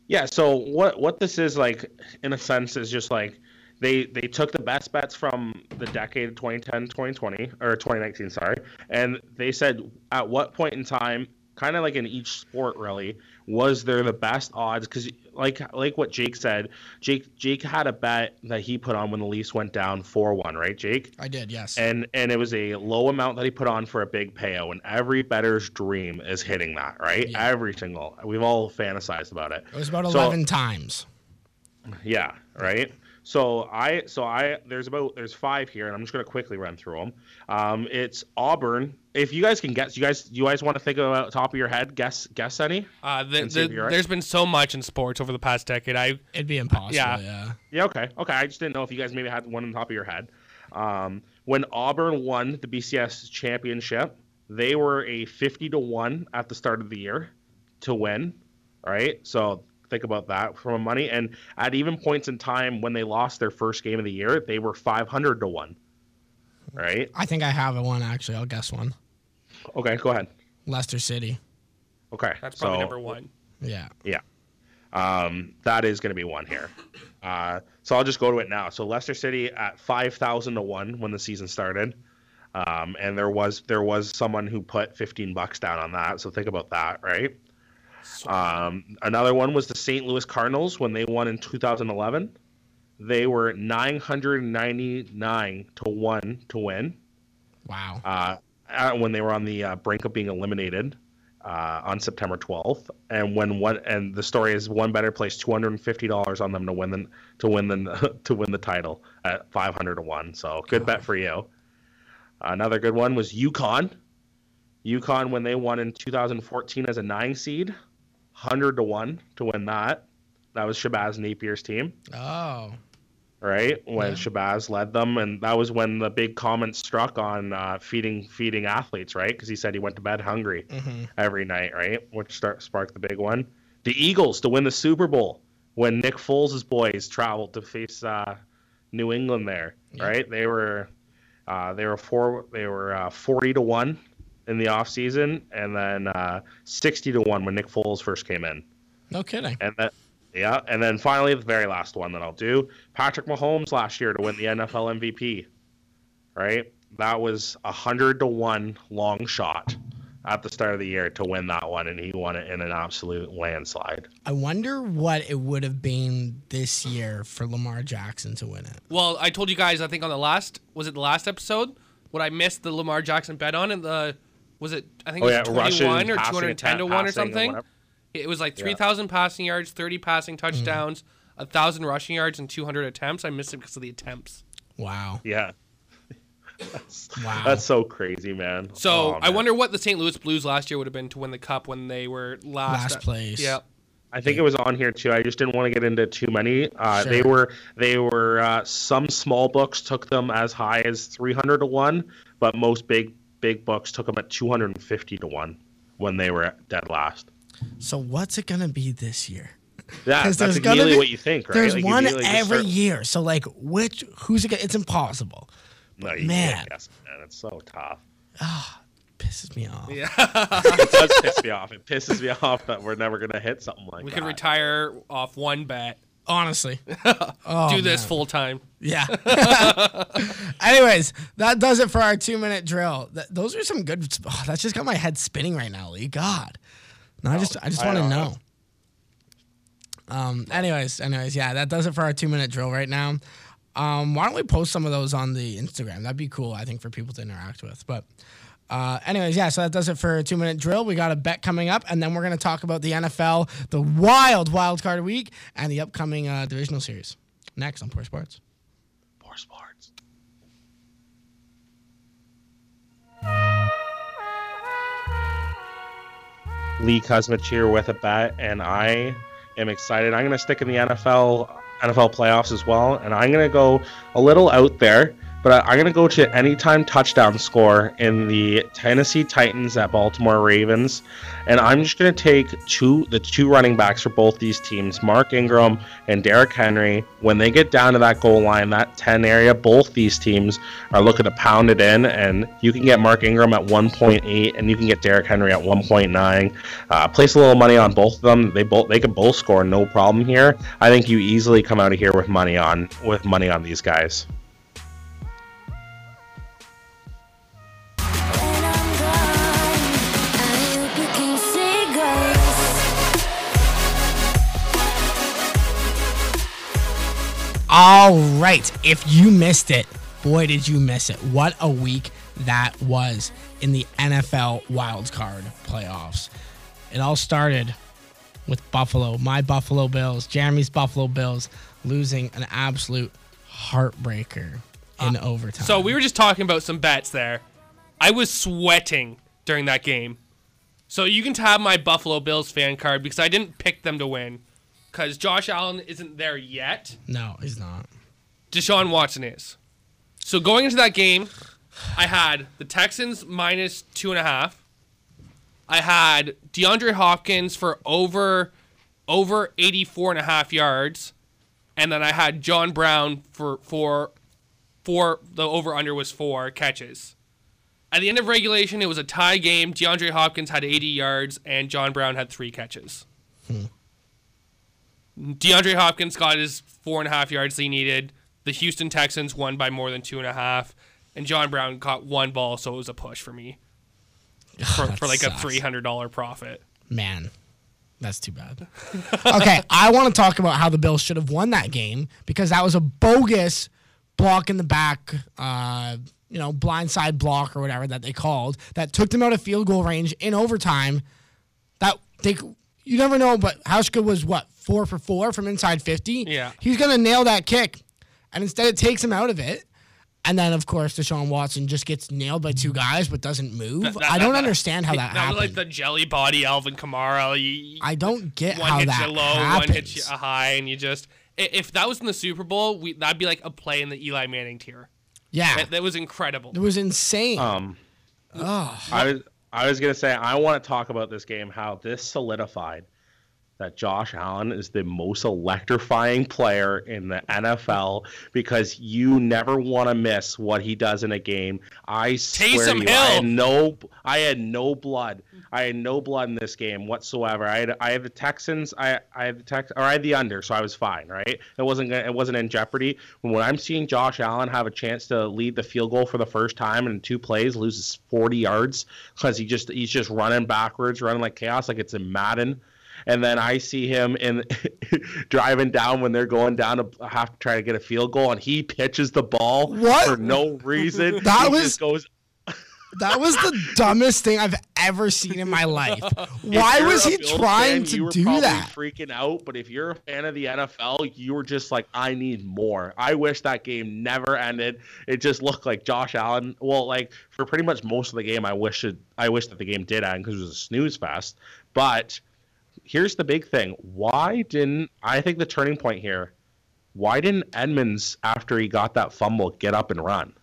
Yeah. So what what this is like, in a sense, is just like they they took the best bets from the decade 2010, 2020 or 2019, sorry, and they said at what point in time, kind of like in each sport, really, was there the best odds? Because like like what Jake said, Jake Jake had a bet that he put on when the Leafs went down four one, right, Jake?
I did, yes.
and and it was a low amount that he put on for a big payout and every better's dream is hitting that right
Yeah.
every single we've all fantasized about it
it was about
So-
11 times.
yeah right so i so i there's about there's five here and i'm just going to quickly run through them um it's auburn if you guys can guess you guys you guys want to think about top of your head guess guess any
Uh, the,
And see if
the,
right.
there's been so much in sports over the past decade. I
It'd be impossible.
Yeah.
yeah.
yeah okay okay i just didn't know if you guys maybe had one on top of your head um when auburn won the bcs championship they were a 50 to 1 at the start of the year to win right so think about that from a money and at even points in time when they lost their first game of the year they were 500 to 1 right
I think I have a one actually. I'll guess one.
okay go ahead
Leicester City.
okay
that's probably
so,
number one.
Yeah.
Yeah. Um, that is going to be one here. Uh, so I'll just go to it now. So Leicester City at 5,000 to 1 when the season started. Um, and there was there was someone who put 15 bucks down on that. So think about that, right? Um, another one was the St. Louis Cardinals when they won in 2011. They were 999 to 1 to win
Wow.
uh, when they were on the uh, brink of being eliminated uh, on September 12th. And when one and the story is one better placed two hundred and fifty dollars on them to win the to win the [laughs] to win the title at five hundred to one. So good bet for you. Another good one was UConn. UConn when they won in 2014 as a nine seed, hundred to one to win that. That was Shabazz Napier's team
Oh.
right? When
Yeah.
Shabazz led them, and that was when the big comment struck on uh, feeding feeding athletes, right? Because he said he went to bed hungry
hmm
every night, right? Which start, sparked the big one. The Eagles to win the Super Bowl when Nick Foles' boys traveled to face uh, New England there,
Yeah.
right? They were uh, they were four they were uh, forty to one in the offseason, and then uh, sixty to one when Nick Foles first came in.
No kidding.
And then, yeah, and then finally, the very last one that I'll do: Patrick Mahomes last year to win the NFL MVP. Right, that was a hundred to one long shot at the start of the year to win that one, and he won it in an absolute landslide.
I wonder what it would have been this year for Lamar Jackson to win it.
Well, I told you guys. I think on the last was it the last episode what I missed the Lamar Jackson bet on and the was it I think
Oh
it was
rushing,
21 or 210 to one or something.
whatever.
It was like 3,000 passing yards, 30 passing touchdowns, a 1,000 rushing yards, and 200 attempts. I missed it because of the attempts.
Wow.
Yeah. that's, [laughs]
Wow.
that's so crazy, man.
So
Oh,
I wonder what the St. Louis Blues last year would have been to win the cup when they were last,
Last place.
Yeah.
I think it was on here too. I just didn't want to get into too many. Uh, They were they were uh, some small books took them as high as three hundred to one, but most big big books took them at two hundred and fifty to one when they were dead last.
So what's it gonna be this year?
Yeah,
'Cause
that's
there's gonna
immediately
be-
what you think, right?
There's
Like,
one
immediately
every
start-
year. So like, which who's it? Gonna, it's impossible.
No, you
Man.
can't guess, man. It's so tough.
Ah, pisses me off.
Yeah. [laughs]
It does [laughs] piss me off. It pisses me off that we're never gonna hit something like
we
that.
We could retire off one bet.
Honestly. [laughs] Oh,
Do this
man.
full time.
Yeah. [laughs] [laughs] Anyways, that does it for our two minute drill. Th- those are some good. Oh, that's just got my head spinning right now, Lee. God. No, I just I just want to
know.
know. Um. Anyways, anyways, yeah, that does it for our two minute drill right now. Um. Why don't we post some of those on the Instagram? That'd be cool. I think for people to interact with. But. Uh, anyways, yeah, so that does it for a two minute drill. We got a bet coming up, and then we're going to talk about the NFL, the wild wild card week, and the upcoming uh, divisional series. Next on Poor Sports.
More sports. Lee Kuzmich here with a bet, and I am excited. I'm going to stick in the NFL NFL playoffs as well, and I'm going to go a little out there, but I'm going to go to anytime touchdown score in the Tennessee Titans at Baltimore Ravens, and I'm just going to take two the two running backs for both these teams, Mark Ingram and Derrick Henry. When they get down to that goal line, that 10 area, both these teams are looking to pound it in, and you can get Mark Ingram at 1.8, and you can get Derrick Henry at 1.9. Uh, place a little money on both of them. They both they could both score no problem here. I think you easily come out of here with money on with money on these guys.
All right. If you missed it, boy, did you miss it. What a week that was in the NFL wildcard playoffs. It all started with Buffalo, my Buffalo Bills, Jeremy's Buffalo Bills, losing an absolute heartbreaker in uh, overtime.
So we were just talking about some bets there. I was sweating during that game. So you can have my Buffalo Bills fan card because I didn't pick them to win. Because Josh Allen isn't there yet.
No, he's not.
Deshaun Watson is. So going into that game, I had the Texans minus two and a half. I had DeAndre Hopkins for over over 84 and a half yards. And then I had John Brown for for four the over under was four catches. At the end of regulation, it was a tie game. DeAndre Hopkins had 80 yards and John Brown had three catches. Hmm. DeAndre Hopkins got his four and a half yards he needed. The Houston Texans won by more than two and a half, and John Brown caught one ball, so it was a push for me [sighs] for,
That
for like a three hundred dollar profit.
Man, that's too bad. [laughs] okay, I want to talk about how the Bills should have won that game because that was a bogus block in the back, uh, you know, blindside block or whatever that they called that took them out of field goal range in overtime. That they, you never know, but Hauschka was what four for four from inside fifty.
Yeah.
he's gonna nail that kick, and instead it takes him out of it. And then, of course, Deshaun Watson just gets nailed by two guys but doesn't move.
That-
I don't
that-
understand how that
That was
happened.
like the jelly body Alvin Kamara. You,
I don't get
one
how
hits
that
you low,
happens.
one hits you high, and you just. If that was in the Super Bowl, we, that'd be like a play in the Eli Manning tier.
yeah,
That, that was incredible.
it was insane.
Um,
oh,
I was I was gonna say I want to talk about this game how this solidified that Josh Allen is the most electrifying player in the NFL because you never want to miss what he does in a game. I swear
Taysom
to you, I had no I had no blood. I had no blood in this game whatsoever. I had I had the Texans. I I had the Tex or I had the under, so I was fine. Right? It wasn't it wasn't in jeopardy. When I'm seeing Josh Allen have a chance to lead the field goal for the first time in two plays, loses 40 yards because he just he's just running backwards, running like chaos, like it's in Madden. And then I see him in [laughs] driving down when they're going down to have to try to get a field goal, and he pitches the ball
What?
for no reason. [laughs]
That
He
was-
just goes [laughs]
That was the dumbest thing I've ever seen in my life. Why was he trying
fan, you
to
were
do
probably
that?
Freaking out, but if you're a fan of the NFL, you were just like, I need more. I wish that game never ended. It just looked like Josh Allen. Well, like for pretty much most of the game, I wish it. I wish that the game did end because it was a snooze fest. But here's the big thing: why didn't I think the turning point here? Why didn't Edmonds, after he got that fumble, get up and run?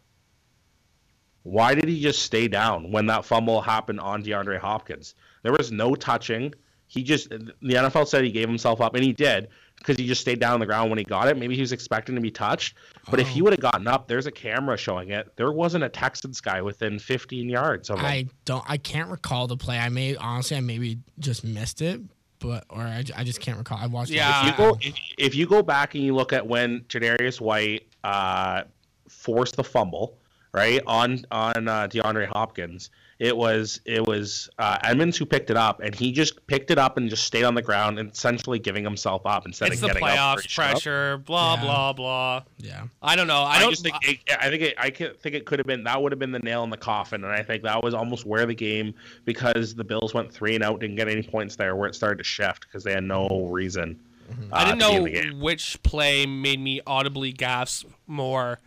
Why did he just stay down when that fumble happened on DeAndre Hopkins? There was no touching. He just the NFL said he gave himself up, and he did because he just stayed down on the ground when he got it. Maybe he was expecting to be touched, but if he
Oh.
would have gotten up, there's a camera showing it. There wasn't a Texans guy within 15 yards of him.
I don't. I can't recall the play. I may honestly, I maybe just missed it, but or I, I just can't recall. I watched. it.
Yeah.
if you go if, if you go back and you look at when Jadarius White uh, forced the fumble right on on uh, DeAndre Hopkins, it was it was uh, Edmonds who picked it up, and he just picked it up and just stayed on the ground, and essentially giving himself up instead
It's
of
the
getting up. for
playoffs
his shot.
pressure. Blah
Yeah.
blah blah.
Yeah.
I don't know. I
I,
don't.
just think it, I think it, I could think it could have been that would have been the nail in the coffin, and I think that was almost where the game because the Bills went three and out, didn't get any points there, where it started to shift because they had no reason.
I
uh,
didn't
to be in
know which play made me audibly gasp more: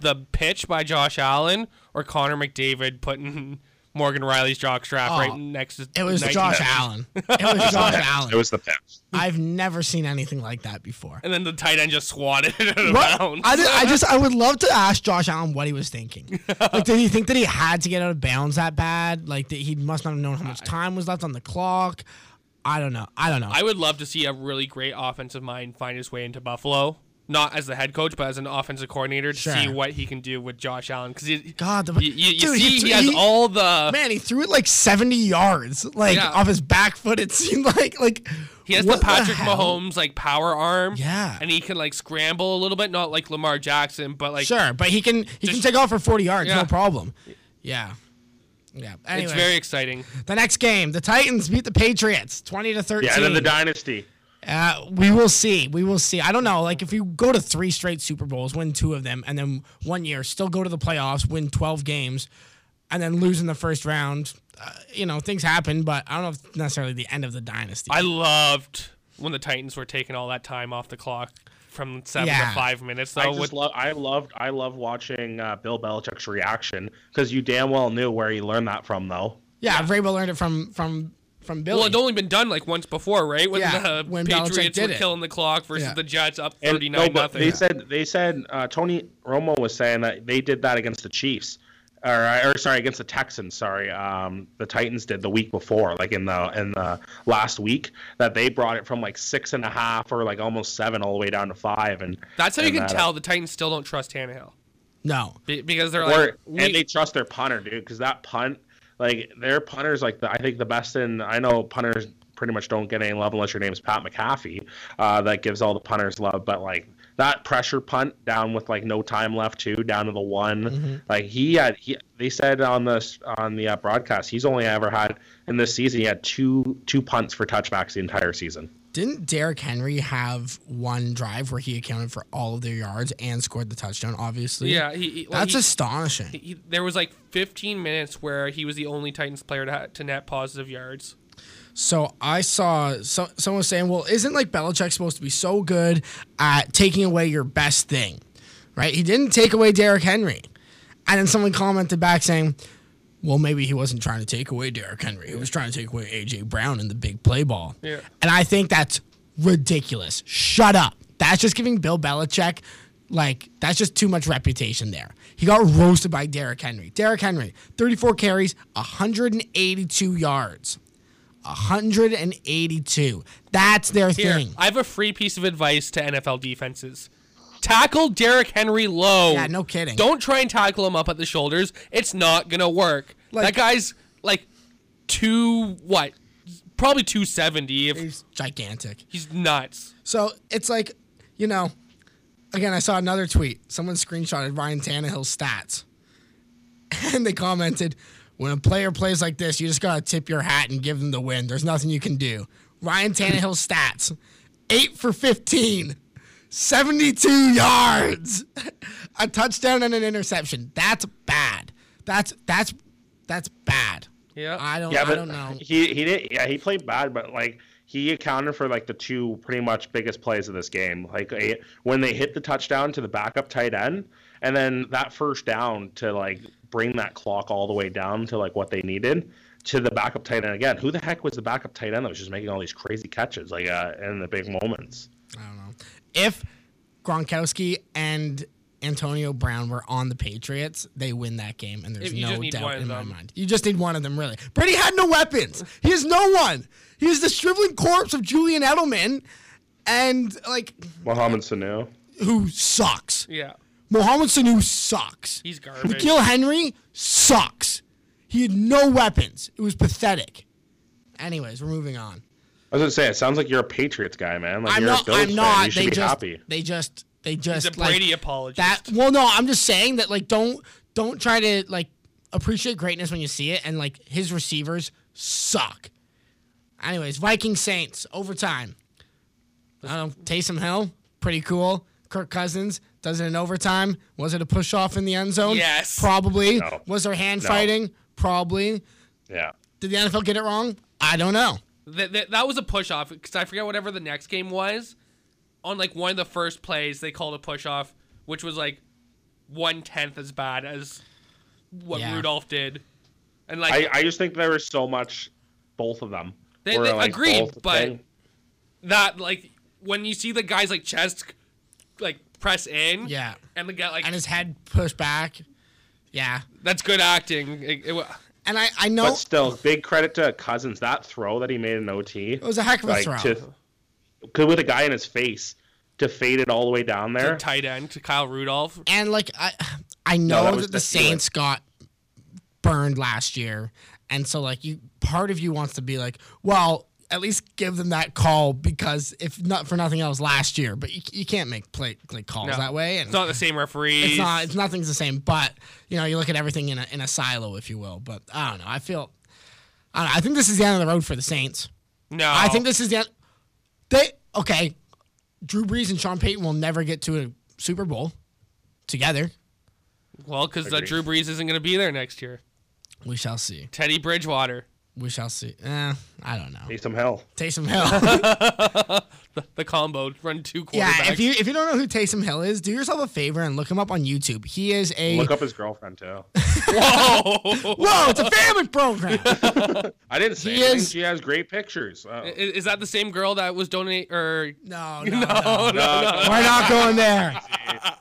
the pitch by Josh Allen or Connor McDavid putting Morgan Riley's jockstrap
Oh,
right next to.
It was
19
Josh Allen. It was [laughs] Josh Allen.
It was the pitch.
I've never seen anything like that before.
And then the tight end just swatted it out of
I, did- I [laughs] just I would love to ask Josh Allen what he was thinking. Like, did he think that he had to get out of bounds that bad? Like that he must not have known how much time was left on the clock. I don't know. I don't know.
I would love to see a really great offensive mind find his way into Buffalo. Not as the head coach, but as an offensive coordinator to
Sure.
see what he can do with Josh Allen. Because
God, the,
you, you, you
dude,
see, he,
threw-
has all the
man. He threw it like seventy yards, like
Yeah.
off his back foot. It seemed [laughs] like like
he has
what
the Patrick
hell?
Mahomes like power arm.
Yeah.
and he can like scramble a little bit, not like Lamar Jackson, but like
sure, but he can he can take off for forty yards,
Yeah.
no problem. Yeah, yeah. Anyways,
it's very exciting.
the next game, the Titans beat the Patriots, twenty to thirteen.
Yeah, and then the dynasty.
Uh, we will see. We will see. I don't know. Like if you go to three straight Super Bowls, win two of them, and then one year still go to the playoffs, win twelve games, and then lose in the first round, uh, you know things happen. But I don't know if it's necessarily the end of the dynasty.
I loved when the Titans were taking all that time off the clock from seven
Yeah.
to five minutes. Though
I
with
just love. I loved. I love watching uh, Bill Belichick's reaction because you damn well knew where he learned that from, though.
yeah, Vrabel learned it from from from Billy.
Well, it'd only been done like once before, right? When
Yeah,
the
when
Patriots
did
were
it.
killing the clock versus
Yeah.
the Jets up
And-
thirty
no, but
nothing.
They said they said uh, Tony Romo was saying that they did that against the Chiefs, or, or sorry, against the Texans. Sorry, um, the Titans did the week before, like in the in the last week, that they brought it from like six and a half or like almost seven all the way down to five, and
That's how you can
that-
tell the Titans still don't trust Tannehill
no.
Be- because they're
Or,
like, we-
and they trust their punter, dude, because that punt, like their punters, like the, I think the best in. I know punters pretty much don't get any love unless your name's Pat McAfee. Uh, that gives all the punters love, but like that pressure punt down with like no time left too, down to the one.
Mm-hmm.
Like he had, he they said on the on the uh, broadcast, he's only ever had in this season. He had two two punts for touchbacks the entire season.
Didn't Derrick Henry have one drive where he accounted for all of their yards and scored the touchdown? Obviously.
yeah, he, he-
That's
he-
astonishing.
he- there was like 15 minutes where he was the only Titans player to, to net positive yards.
So I saw so, someone was saying, well, isn't like Belichick supposed to be so good at taking away your best thing, right? He didn't take away Derrick Henry. And then someone commented back saying, well, maybe he wasn't trying to take away Derrick Henry. He was trying to take away A.J. Brown in the big play ball.
Yeah.
And I think that's ridiculous. Shut up. That's just giving Bill Belichick, like, that's just too much reputation there. He got roasted by Derrick Henry. Derrick Henry, 34 carries, 182 yards. 182. That's their
Here,
thing.
I have a free piece of advice to NFL defenses. Tackle Derrick Henry low.
Yeah, no kidding.
Don't try and tackle him up at the shoulders. It's not gonna work.
Like-
that guy's like two what? Probably two seventy. If
He's gigantic.
he's nuts.
So it's like, you know, again, I saw another tweet. Someone screenshotted Ryan Tannehill's stats. [laughs] And they commented, when a player plays like this, you just got to tip your hat and give them the win. There's nothing you can do. Ryan Tannehill's stats 8 for 15, 72 yards, [laughs] a touchdown and an interception. That's bad. That's, that's, That's bad.
Yeah.
I don't.
Yeah,
I
but
don't know.
he he did. Yeah, he played bad, but like he accounted for like the two pretty much biggest plays of this game. Like a, when they hit the touchdown to the backup tight end, and then that first down to like bring that clock all the way down to like what they needed to the backup tight end again. Who the heck was the backup tight end that was just making all these crazy catches like uh, in the big moments?
I don't know. If Gronkowski and Antonio Brown were on the Patriots, they win that game, and there's no doubt in my mind. You just need one of them, really. Brady had no weapons. He has no one. He is the shriveling corpse of Julian Edelman, and like
Mohamed Sanu.
who sucks.
yeah.
Mohamed Sanu sucks.
He's garbage.
N'Keal Harry sucks. He had no weapons. It was pathetic. Anyways, we're moving on.
I was gonna say, it sounds like you're a Patriots guy, man. Like
I'm
you're
not.
a Bills
I'm
fan.
not.
You should
They
be
just.
happy.
They just. They just.
He's a
like,
apologist.
That well, no, I'm just saying that like don't don't try to like appreciate greatness when you see it, and like his receivers suck. Anyways, Viking Saints overtime. I don't know. Taysom Hill, pretty cool. Kirk Cousins does it in overtime. Was it a push off in the end zone?
Yes.
Probably.
No.
Was there hand
No.
fighting? Probably.
Yeah.
Did the NFL get it wrong? I don't know.
That, that, that was a push off because I forget whatever the next game was. On like one of the first plays, they called a push off, which was like one tenth as bad as what
Yeah.
Rudolph did. And like
I, I just think there was so much, both of them.
They-
were,
they-
like,
agreed, but-
thing.
that, like when you see the guys like chest like press in,
Yeah.
and the guy like
And his head pushed back. Yeah.
that's good acting. It- it wa-
And I, I know
But still, big credit to Cousins. That throw that he made in OT,
it was a heck of a
like
throw.
to, could with a guy in his face to fade it all the way down
the
there.
tight end to Kyle Rudolph.
and like I I know
that
that, the
the feeling.
Saints got burned last year, and so like you part of you wants to be like, well, at least give them that call because if not for nothing else, last year, but you, you can't make play like calls
No.
that way, and
It's not the same referees.
it's not it's nothing's the same. But you know, you look at everything in a in a silo, if you will. But I don't know. I feel. I, don't know, I think this is the end of the road for the Saints.
No,
I think this is the end. They okay. Drew Brees and Sean Payton will never get to a Super Bowl together.
well because uh, Drew Brees isn't going to be there next year.
We shall see.
Teddy Bridgewater,
We shall see. Eh, I don't know.
Taysom Hill.
Taysom Hill. [laughs]
the, the combo, run two quarterbacks.
yeah, if you if you don't know who Taysom Hill is, do yourself a favor and look him up on YouTube. He is a
Look up his girlfriend too. [laughs]
whoa. Whoa. It's a family program. [laughs]
I didn't say
He
anything.
is-
She has great pictures. Oh.
is, is that the same girl that was donate or
No, no, no.
No, no,
We're not going there.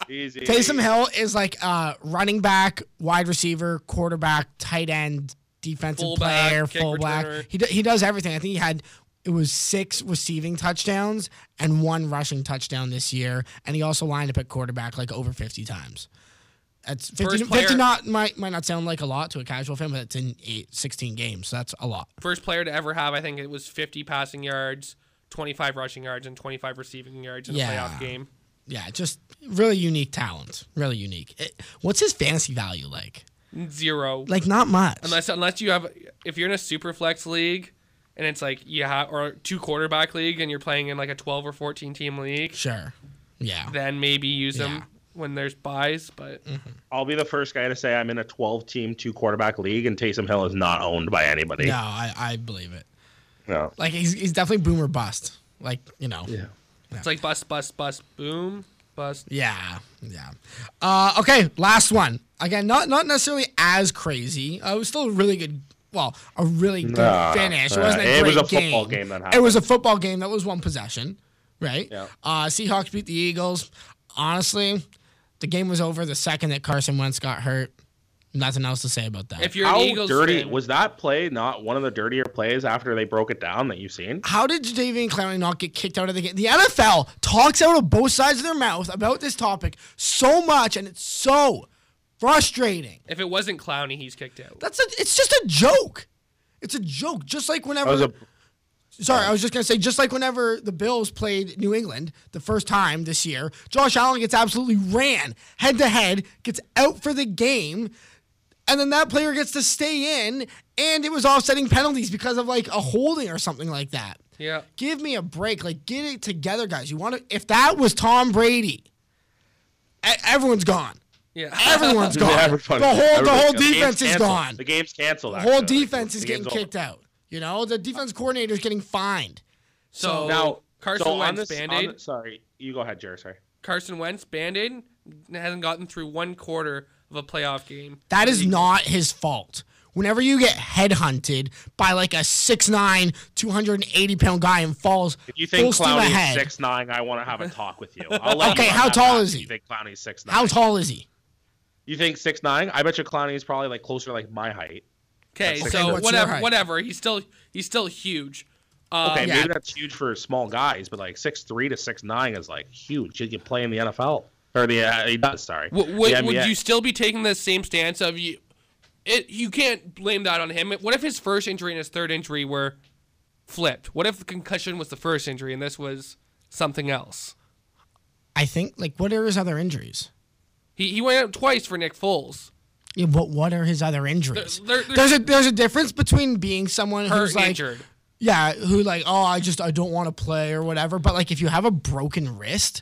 easy.
Taysom Hill is like uh, running back, wide receiver, quarterback, tight end, defensive
Fullback,
player, fullback. He do, he does everything. I think he had it was six receiving touchdowns and one rushing touchdown this year, and he also lined up at quarterback like over fifty times. That's 50,
First
50 not might might not sound like a lot to a casual fan, but it's in eight, 16 games, so that's a lot.
first player to ever have? I think it was 50 passing yards, 25 rushing yards, and 25 receiving yards in a playoff game.
Yeah, just really unique talent. Really unique. It, what's his fantasy value like?
Zero.
Like not much.
unless unless you have if you're in a super flex league and it's like you have or two quarterback league and you're playing in like a 12 or 14 team league,
sure. Yeah.
then maybe use them
Yeah.
when there's buys. But mm-hmm.
I'll be the first guy to say I'm in a 12 team, two quarterback league, and Taysom Hill is not owned by anybody.
No, I, I believe it.
No.
Like he's he's definitely boomer bust. Like you know.
Yeah.
it's like bust, bust, bust, boom, bust.
Yeah. Yeah. Uh, okay, last one. Again, not not necessarily as crazy. Uh, it was still a really good. Well, a really good
Nah,
finish. It wasn't a
it
great
was a football game that
It was a football game that was one possession, right?
Yeah.
Uh, Seahawks beat the Eagles. Honestly, the game was over the second that Carson Wentz got hurt. Nothing else to say about that.
If you're
How
an Eagles
dirty
fan,
was that play? Not one of the dirtier plays after they broke it down that you've seen.
How did Jadeveon Clowney not get kicked out of the game? The NFL talks out of both sides of their mouth about this topic so much, and it's so frustrating.
if it wasn't Clowney, he's kicked out.
That's a, it's just a joke. It's a joke. Just like
That
whenever.
was a
sorry, I was just gonna say, just like whenever the Bills played New England the first time this year, Josh Allen gets absolutely ran head to head, gets out for the game. And then that player gets to stay in, and it was offsetting penalties because of like a holding or something like that.
Yeah.
Give me a break. Like, get it together, guys. You want to? If that was Tom Brady, e- everyone's gone.
Yeah. [laughs]
Everyone's [laughs] gone.
Everybody-
the whole the whole
gone. The
defense is
canceled.
gone.
The game's canceled.
The whole
actually. Like,
defense is getting
game's over.
kicked out. You know, the defense coordinator is getting fined.
So
Now,
Carson
so
Wentz band-aid.
sorry, you go ahead, Jerry. Sorry.
Carson Wentz band-aid hasn't gotten through one quarter of a playoff game.
That is not his fault. Whenever you get headhunted by like a 6'9", 280 pound guy and falls
If you think
steam
Clowney's
ahead,
six nine, I want to have a [laughs] talk with you. I'll let
Okay,
you
how tall is he?
You think Clowney's six nine?
how tall is he?
You think six nine? I bet you Clowney is probably like closer to like my height.
Okay, so
okay.
Whatever, whatever. He's still he's still huge. Um,
Okay,
yeah.
maybe that's huge for small guys, but like six three to six nine is like huge. You can play in the NFL or the uh, he does. Sorry,
W- would,
The
would you still be taking the same stance of you? It you can't blame that on him. What if his first injury and his third injury were flipped? What if the concussion was the first injury and this was something else?
I think like what are his other injuries?
He he went out twice for Nick Foles.
Yeah, but what are his other injuries?
There- there-
there's a there's a difference between being someone
Hurt,
who's like
injured.
yeah, who like oh I just I don't want to play or whatever. But like if you have a broken wrist,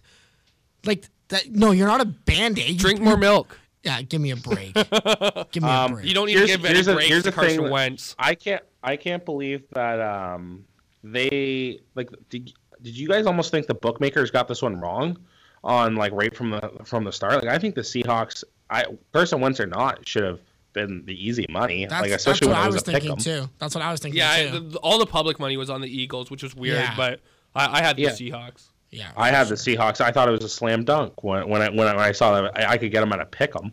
like that no, you're not a band aid.
Drink more milk.
Yeah, give me a break. [laughs] give me a break.
You don't need
Here's-
to give any
here's the-
breaks
here's
to
the thing
Carson
that-
Wentz.
I can't I can't believe that um they like did, did you guys almost think the bookmakers got this one wrong on like right from the from the start? Like I think the Seahawks I Carson Wentz or not should have been the easy money.
That's,
like
that's
especially
what
when
I
it was,
was
a pick
thinking
'em.
too. That's what I was thinking
Yeah, I, the, all the public money was on the Eagles, which was weird,
Yeah.
but I, I had the
Yeah.
Seahawks.
Yeah,
I had the Seahawks. I thought it was a slam dunk when when I when I, when I saw that I, I could get them at a pick 'em.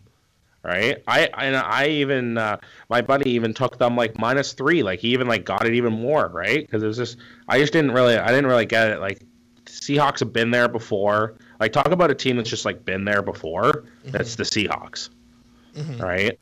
Right, I and I even uh, my buddy even took them like minus three, like he even like got it even more, right? Because it was just I just didn't really I didn't really get it. Like Seahawks have been there before. Like talk about a team that's just like been there before. That's the Seahawks, right?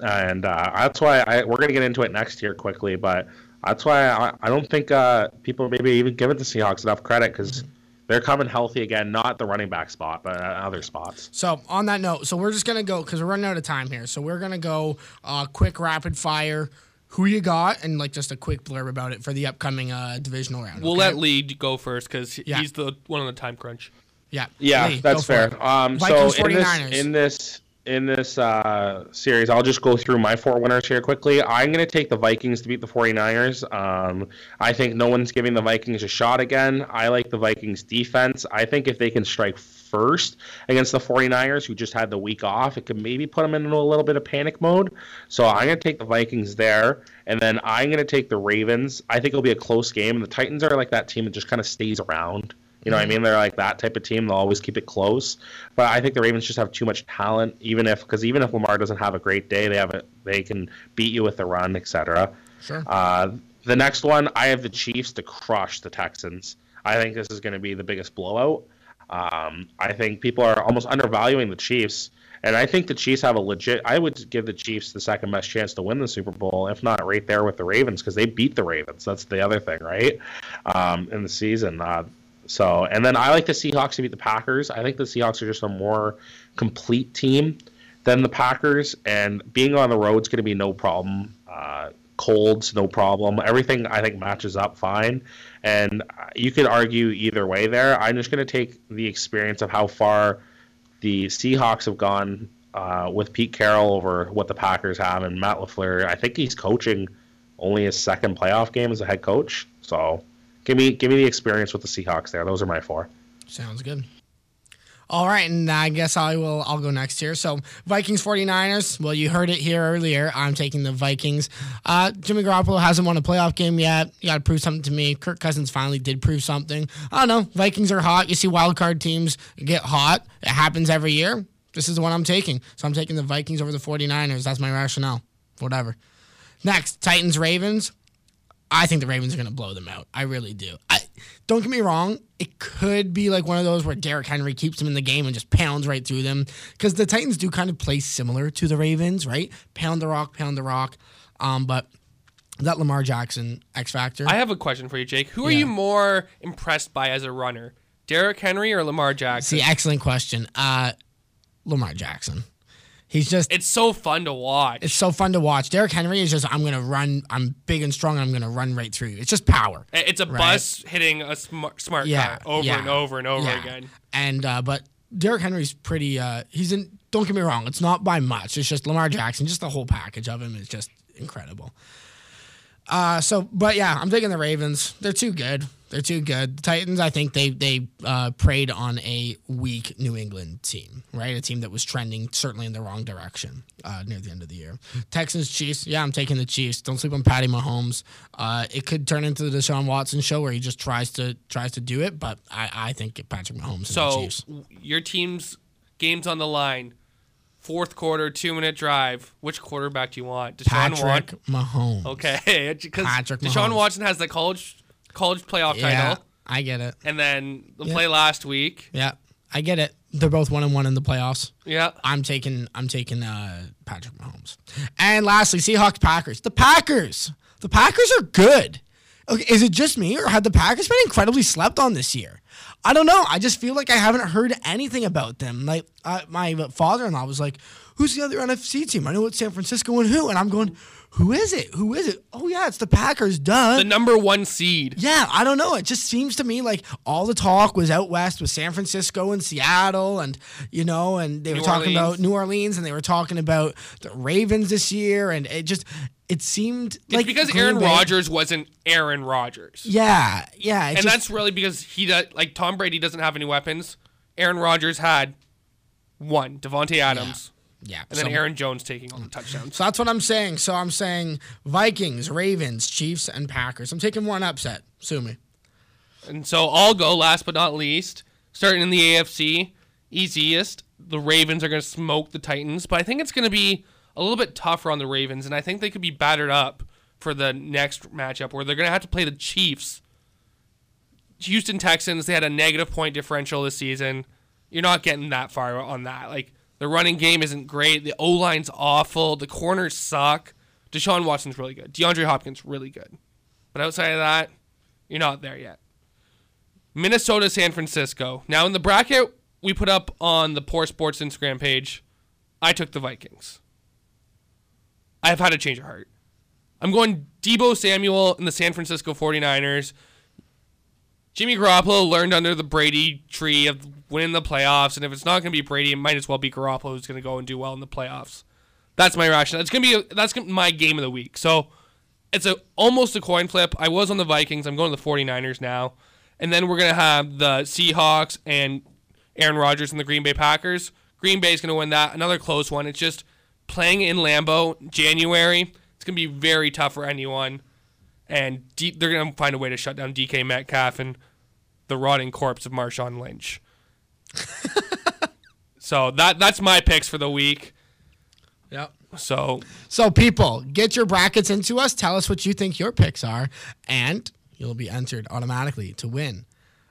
And uh, that's why I, we're gonna get into it next year quickly, but that's why I, I don't think uh, people maybe even give it the Seahawks enough credit because they're coming healthy again, not the running back spot, but other spots.
So on that note, so we're just gonna go because we're running out of time here. So we're gonna go uh, quick rapid fire. Who you got, and like just a quick blurb about it for the upcoming uh, divisional round.
We'll
okay?
let Lee go first because
Yeah.
he's the one on the time crunch.
Yeah,
Yeah,
Lee,
that's fair.
it.
Um, so in this
49ers.
in this in this uh, series, I'll just go through my four winners here quickly. I'm going to take the Vikings to beat the 49ers. Um, I think no one's giving the Vikings a shot again. I like the Vikings defense. I think if they can strike first against the 49ers, who just had the week off, it could maybe put them into a little bit of panic mode. So I'm going to take the Vikings there. And then I'm going to take the Ravens. I think it'll be a close game. The Titans are like that team that just kind of stays around. You know what I mean? They're like that type of team. They'll always keep it close. But I think the Ravens just have too much talent. Even if, because even if Lamar doesn't have a great day, they have it. They can beat you with the run, etc.
Sure.
Uh, the next one, I have the Chiefs to crush the Texans. I think this is going to be the biggest blowout. Um, I think people are almost undervaluing the Chiefs, and I think the Chiefs have a legit. I would give the Chiefs the second best chance to win the Super Bowl, if not right there with the Ravens, because they beat the Ravens. That's the other thing, right? Um, in the season. Uh, so, and then I like the Seahawks to beat the Packers. I think the Seahawks are just a more complete team than the Packers, and being on the road is going to be no problem. Uh, colds, no problem. Everything I think matches up fine, and uh, you could argue either way there. I'm just going to take the experience of how far the Seahawks have gone uh, with Pete Carroll over what the Packers have, and Matt LaFleur. I think he's coaching only his second playoff game as a head coach, so give me give me the experience with the Seahawks there. Those are my four.
Sounds good. All right, and I guess I will. I'll go next here. So Vikings 49ers. Well, you heard it here earlier. I'm taking the Vikings. Uh, Jimmy Garoppolo hasn't won a playoff game yet. You got to prove something to me. Kirk Cousins finally did prove something. I don't know. Vikings are hot. You see wild card teams get hot. It happens every year. This is the one I'm taking. So I'm taking the Vikings over the 49ers. That's my rationale. Whatever. Next, Titans Ravens. I think the Ravens are going to blow them out. I really do. I don't get me wrong. It could be like one of those where Derrick Henry keeps them in the game and just pounds right through them because the Titans do kind of play similar to the Ravens, right? Pound the rock, pound the rock. Um, but that Lamar Jackson X factor.
I have a question for you, Jake. Who are
Yeah.
you more impressed by as a runner, Derrick Henry or Lamar Jackson?
See, excellent question. Uh, Lamar Jackson. He's just
it's so fun to watch.
it's so fun to watch. Derrick Henry is just I'm gonna run. I'm big and strong. and I'm gonna run right through you. It's just power.
it's a
right.
bus hitting a smart, smart
Yeah,
car over
yeah,
and over and over
yeah.
again.
And uh, but Derrick Henry's pretty. Uh, he's in don't get me wrong, it's not by much. It's just Lamar Jackson, just the whole package of him is just incredible. Uh, so, but yeah, I'm taking the Ravens. They're too good. They're too good. The Titans, I think they they uh, preyed on a weak New England team, right? A team that was trending certainly in the wrong direction uh, near the end of the year. Texans, Chiefs. Yeah, I'm taking the Chiefs. Don't sleep on Patty Mahomes. Uh, it could turn into the Deshaun Watson show where he just tries to tries to do it, but I, I think Patrick Mahomes
So your team's game's on the line. Fourth quarter, two minute drive. Which quarterback do you want? Deshaun Watson.
Patrick
Watson.
Mahomes.
Okay, [laughs] because Deshaun
Mahomes.
Watson has the college college playoff
Yeah,
title,
I get it.
and then the
Yeah.
play last week.
Yeah, I get it. They're both one and one in the playoffs.
Yeah,
I'm taking I'm taking uh, Patrick Mahomes. And lastly, Seahawks Packers. The Packers. The Packers are good. Okay, is it just me or have the Packers been incredibly slept on this year? I don't know. I just feel like I haven't heard anything about them. Like uh, my father-in-law was like, "Who's the other NFC team?" I know it's San Francisco and who, and I'm going, "Who is it? Who is it?" Oh yeah, it's the Packers. Duh.
the number one seed.
Yeah, I don't know. It just seems to me like all the talk was out west with San Francisco and Seattle, and you know, and they were talking
Orleans.
about New Orleans, and they were talking about the Ravens this year, and it just it seemed
It's
like
because
Green
Aaron Rodgers wasn't Aaron Rodgers.
Yeah, yeah,
and
just-
that's really because he does like Tom Brady doesn't have any weapons. Aaron Rodgers had one, Davante Adams,
yeah.
And then Aaron Jones taking all the touchdowns.
so that's what I'm saying. So I'm saying Vikings, Ravens, Chiefs, and Packers. I'm taking one upset. Sue me.
And so I'll go last but not least, starting in the AFC, easiest. The Ravens are going to smoke the Titans, but I think it's going to be a little bit tougher on the Ravens, and I think they could be battered up for the next matchup where they're going to have to play the Chiefs. Houston Texans, they had a negative point differential this season. You're not getting that far on that. Like the running game isn't great. The O line's awful. The corners suck. Deshaun Watson's really good. DeAndre Hopkins really good. But outside of that, you're not there yet. Minnesota, San Francisco. Now in the bracket we put up on the Poor Sports Instagram page, I took the Vikings. I have had a change of heart. I'm going Deebo Samuel in the San Francisco 49ers. Jimmy Garoppolo learned under the Brady tree of winning the playoffs, and if it's not going to be Brady, it might as well be Garoppolo who's going to go and do well in the playoffs. That's my rationale. It's going to be that's my game of the week. So it's a almost a coin flip. I was on the Vikings. I'm going to the 49ers now. And then we're going to have the Seahawks and Aaron Rodgers and the Green Bay Packers. Green Bay is going to win that. Another close one. It's just playing in Lambeau January. It's going to be very tough for anyone. And D- they're going to find a way to shut down DK Metcalf and the rotting corpse of Marshawn Lynch. [laughs] so that that's my picks for the week.
Yep.
So
So, people, get your brackets into us. Tell us what you think your picks are, and you'll be entered automatically to win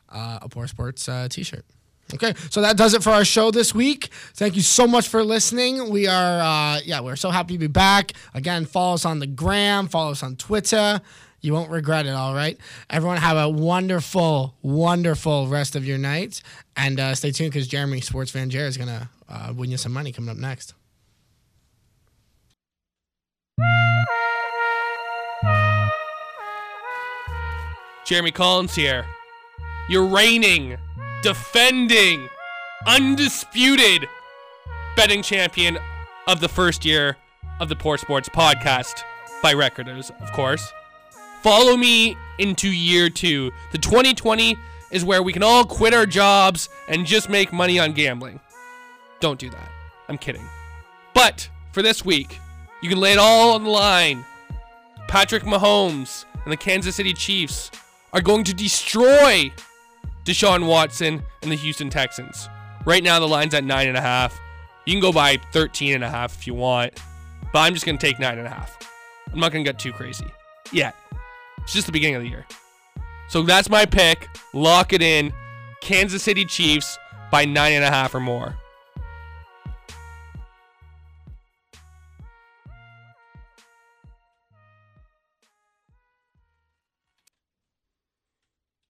uh, a Poor Sports uh, t-shirt. Okay, so that does it for our show this week. Thank you so much for listening. We are, uh, yeah, we're so happy to be back. Again, follow us on the gram, follow us on Twitter. You won't regret it, all right? Everyone have a wonderful, wonderful rest of your night. And uh, stay tuned because Jeremy, Sports Fan Jerry, is going to uh, win you some money coming up next.
Jeremy Collins here. Your reigning, defending, undisputed betting champion of the first year of the Poor Sports podcast by Recorders, of course. Follow me into year two. The 2020 is where we can all quit our jobs and just make money on gambling. Don't do that. I'm kidding. But for this week, you can lay it all on the line. Patrick Mahomes and the Kansas City Chiefs are going to destroy Deshaun Watson and the Houston Texans. Right now, the line's at nine and a half. You can go by 13 and a half if you want, but I'm just going to take nine and a half. I'm not going to get too crazy yet. It's just the beginning of the year. So that's my pick. Lock it in. Kansas City Chiefs by nine and a half or more.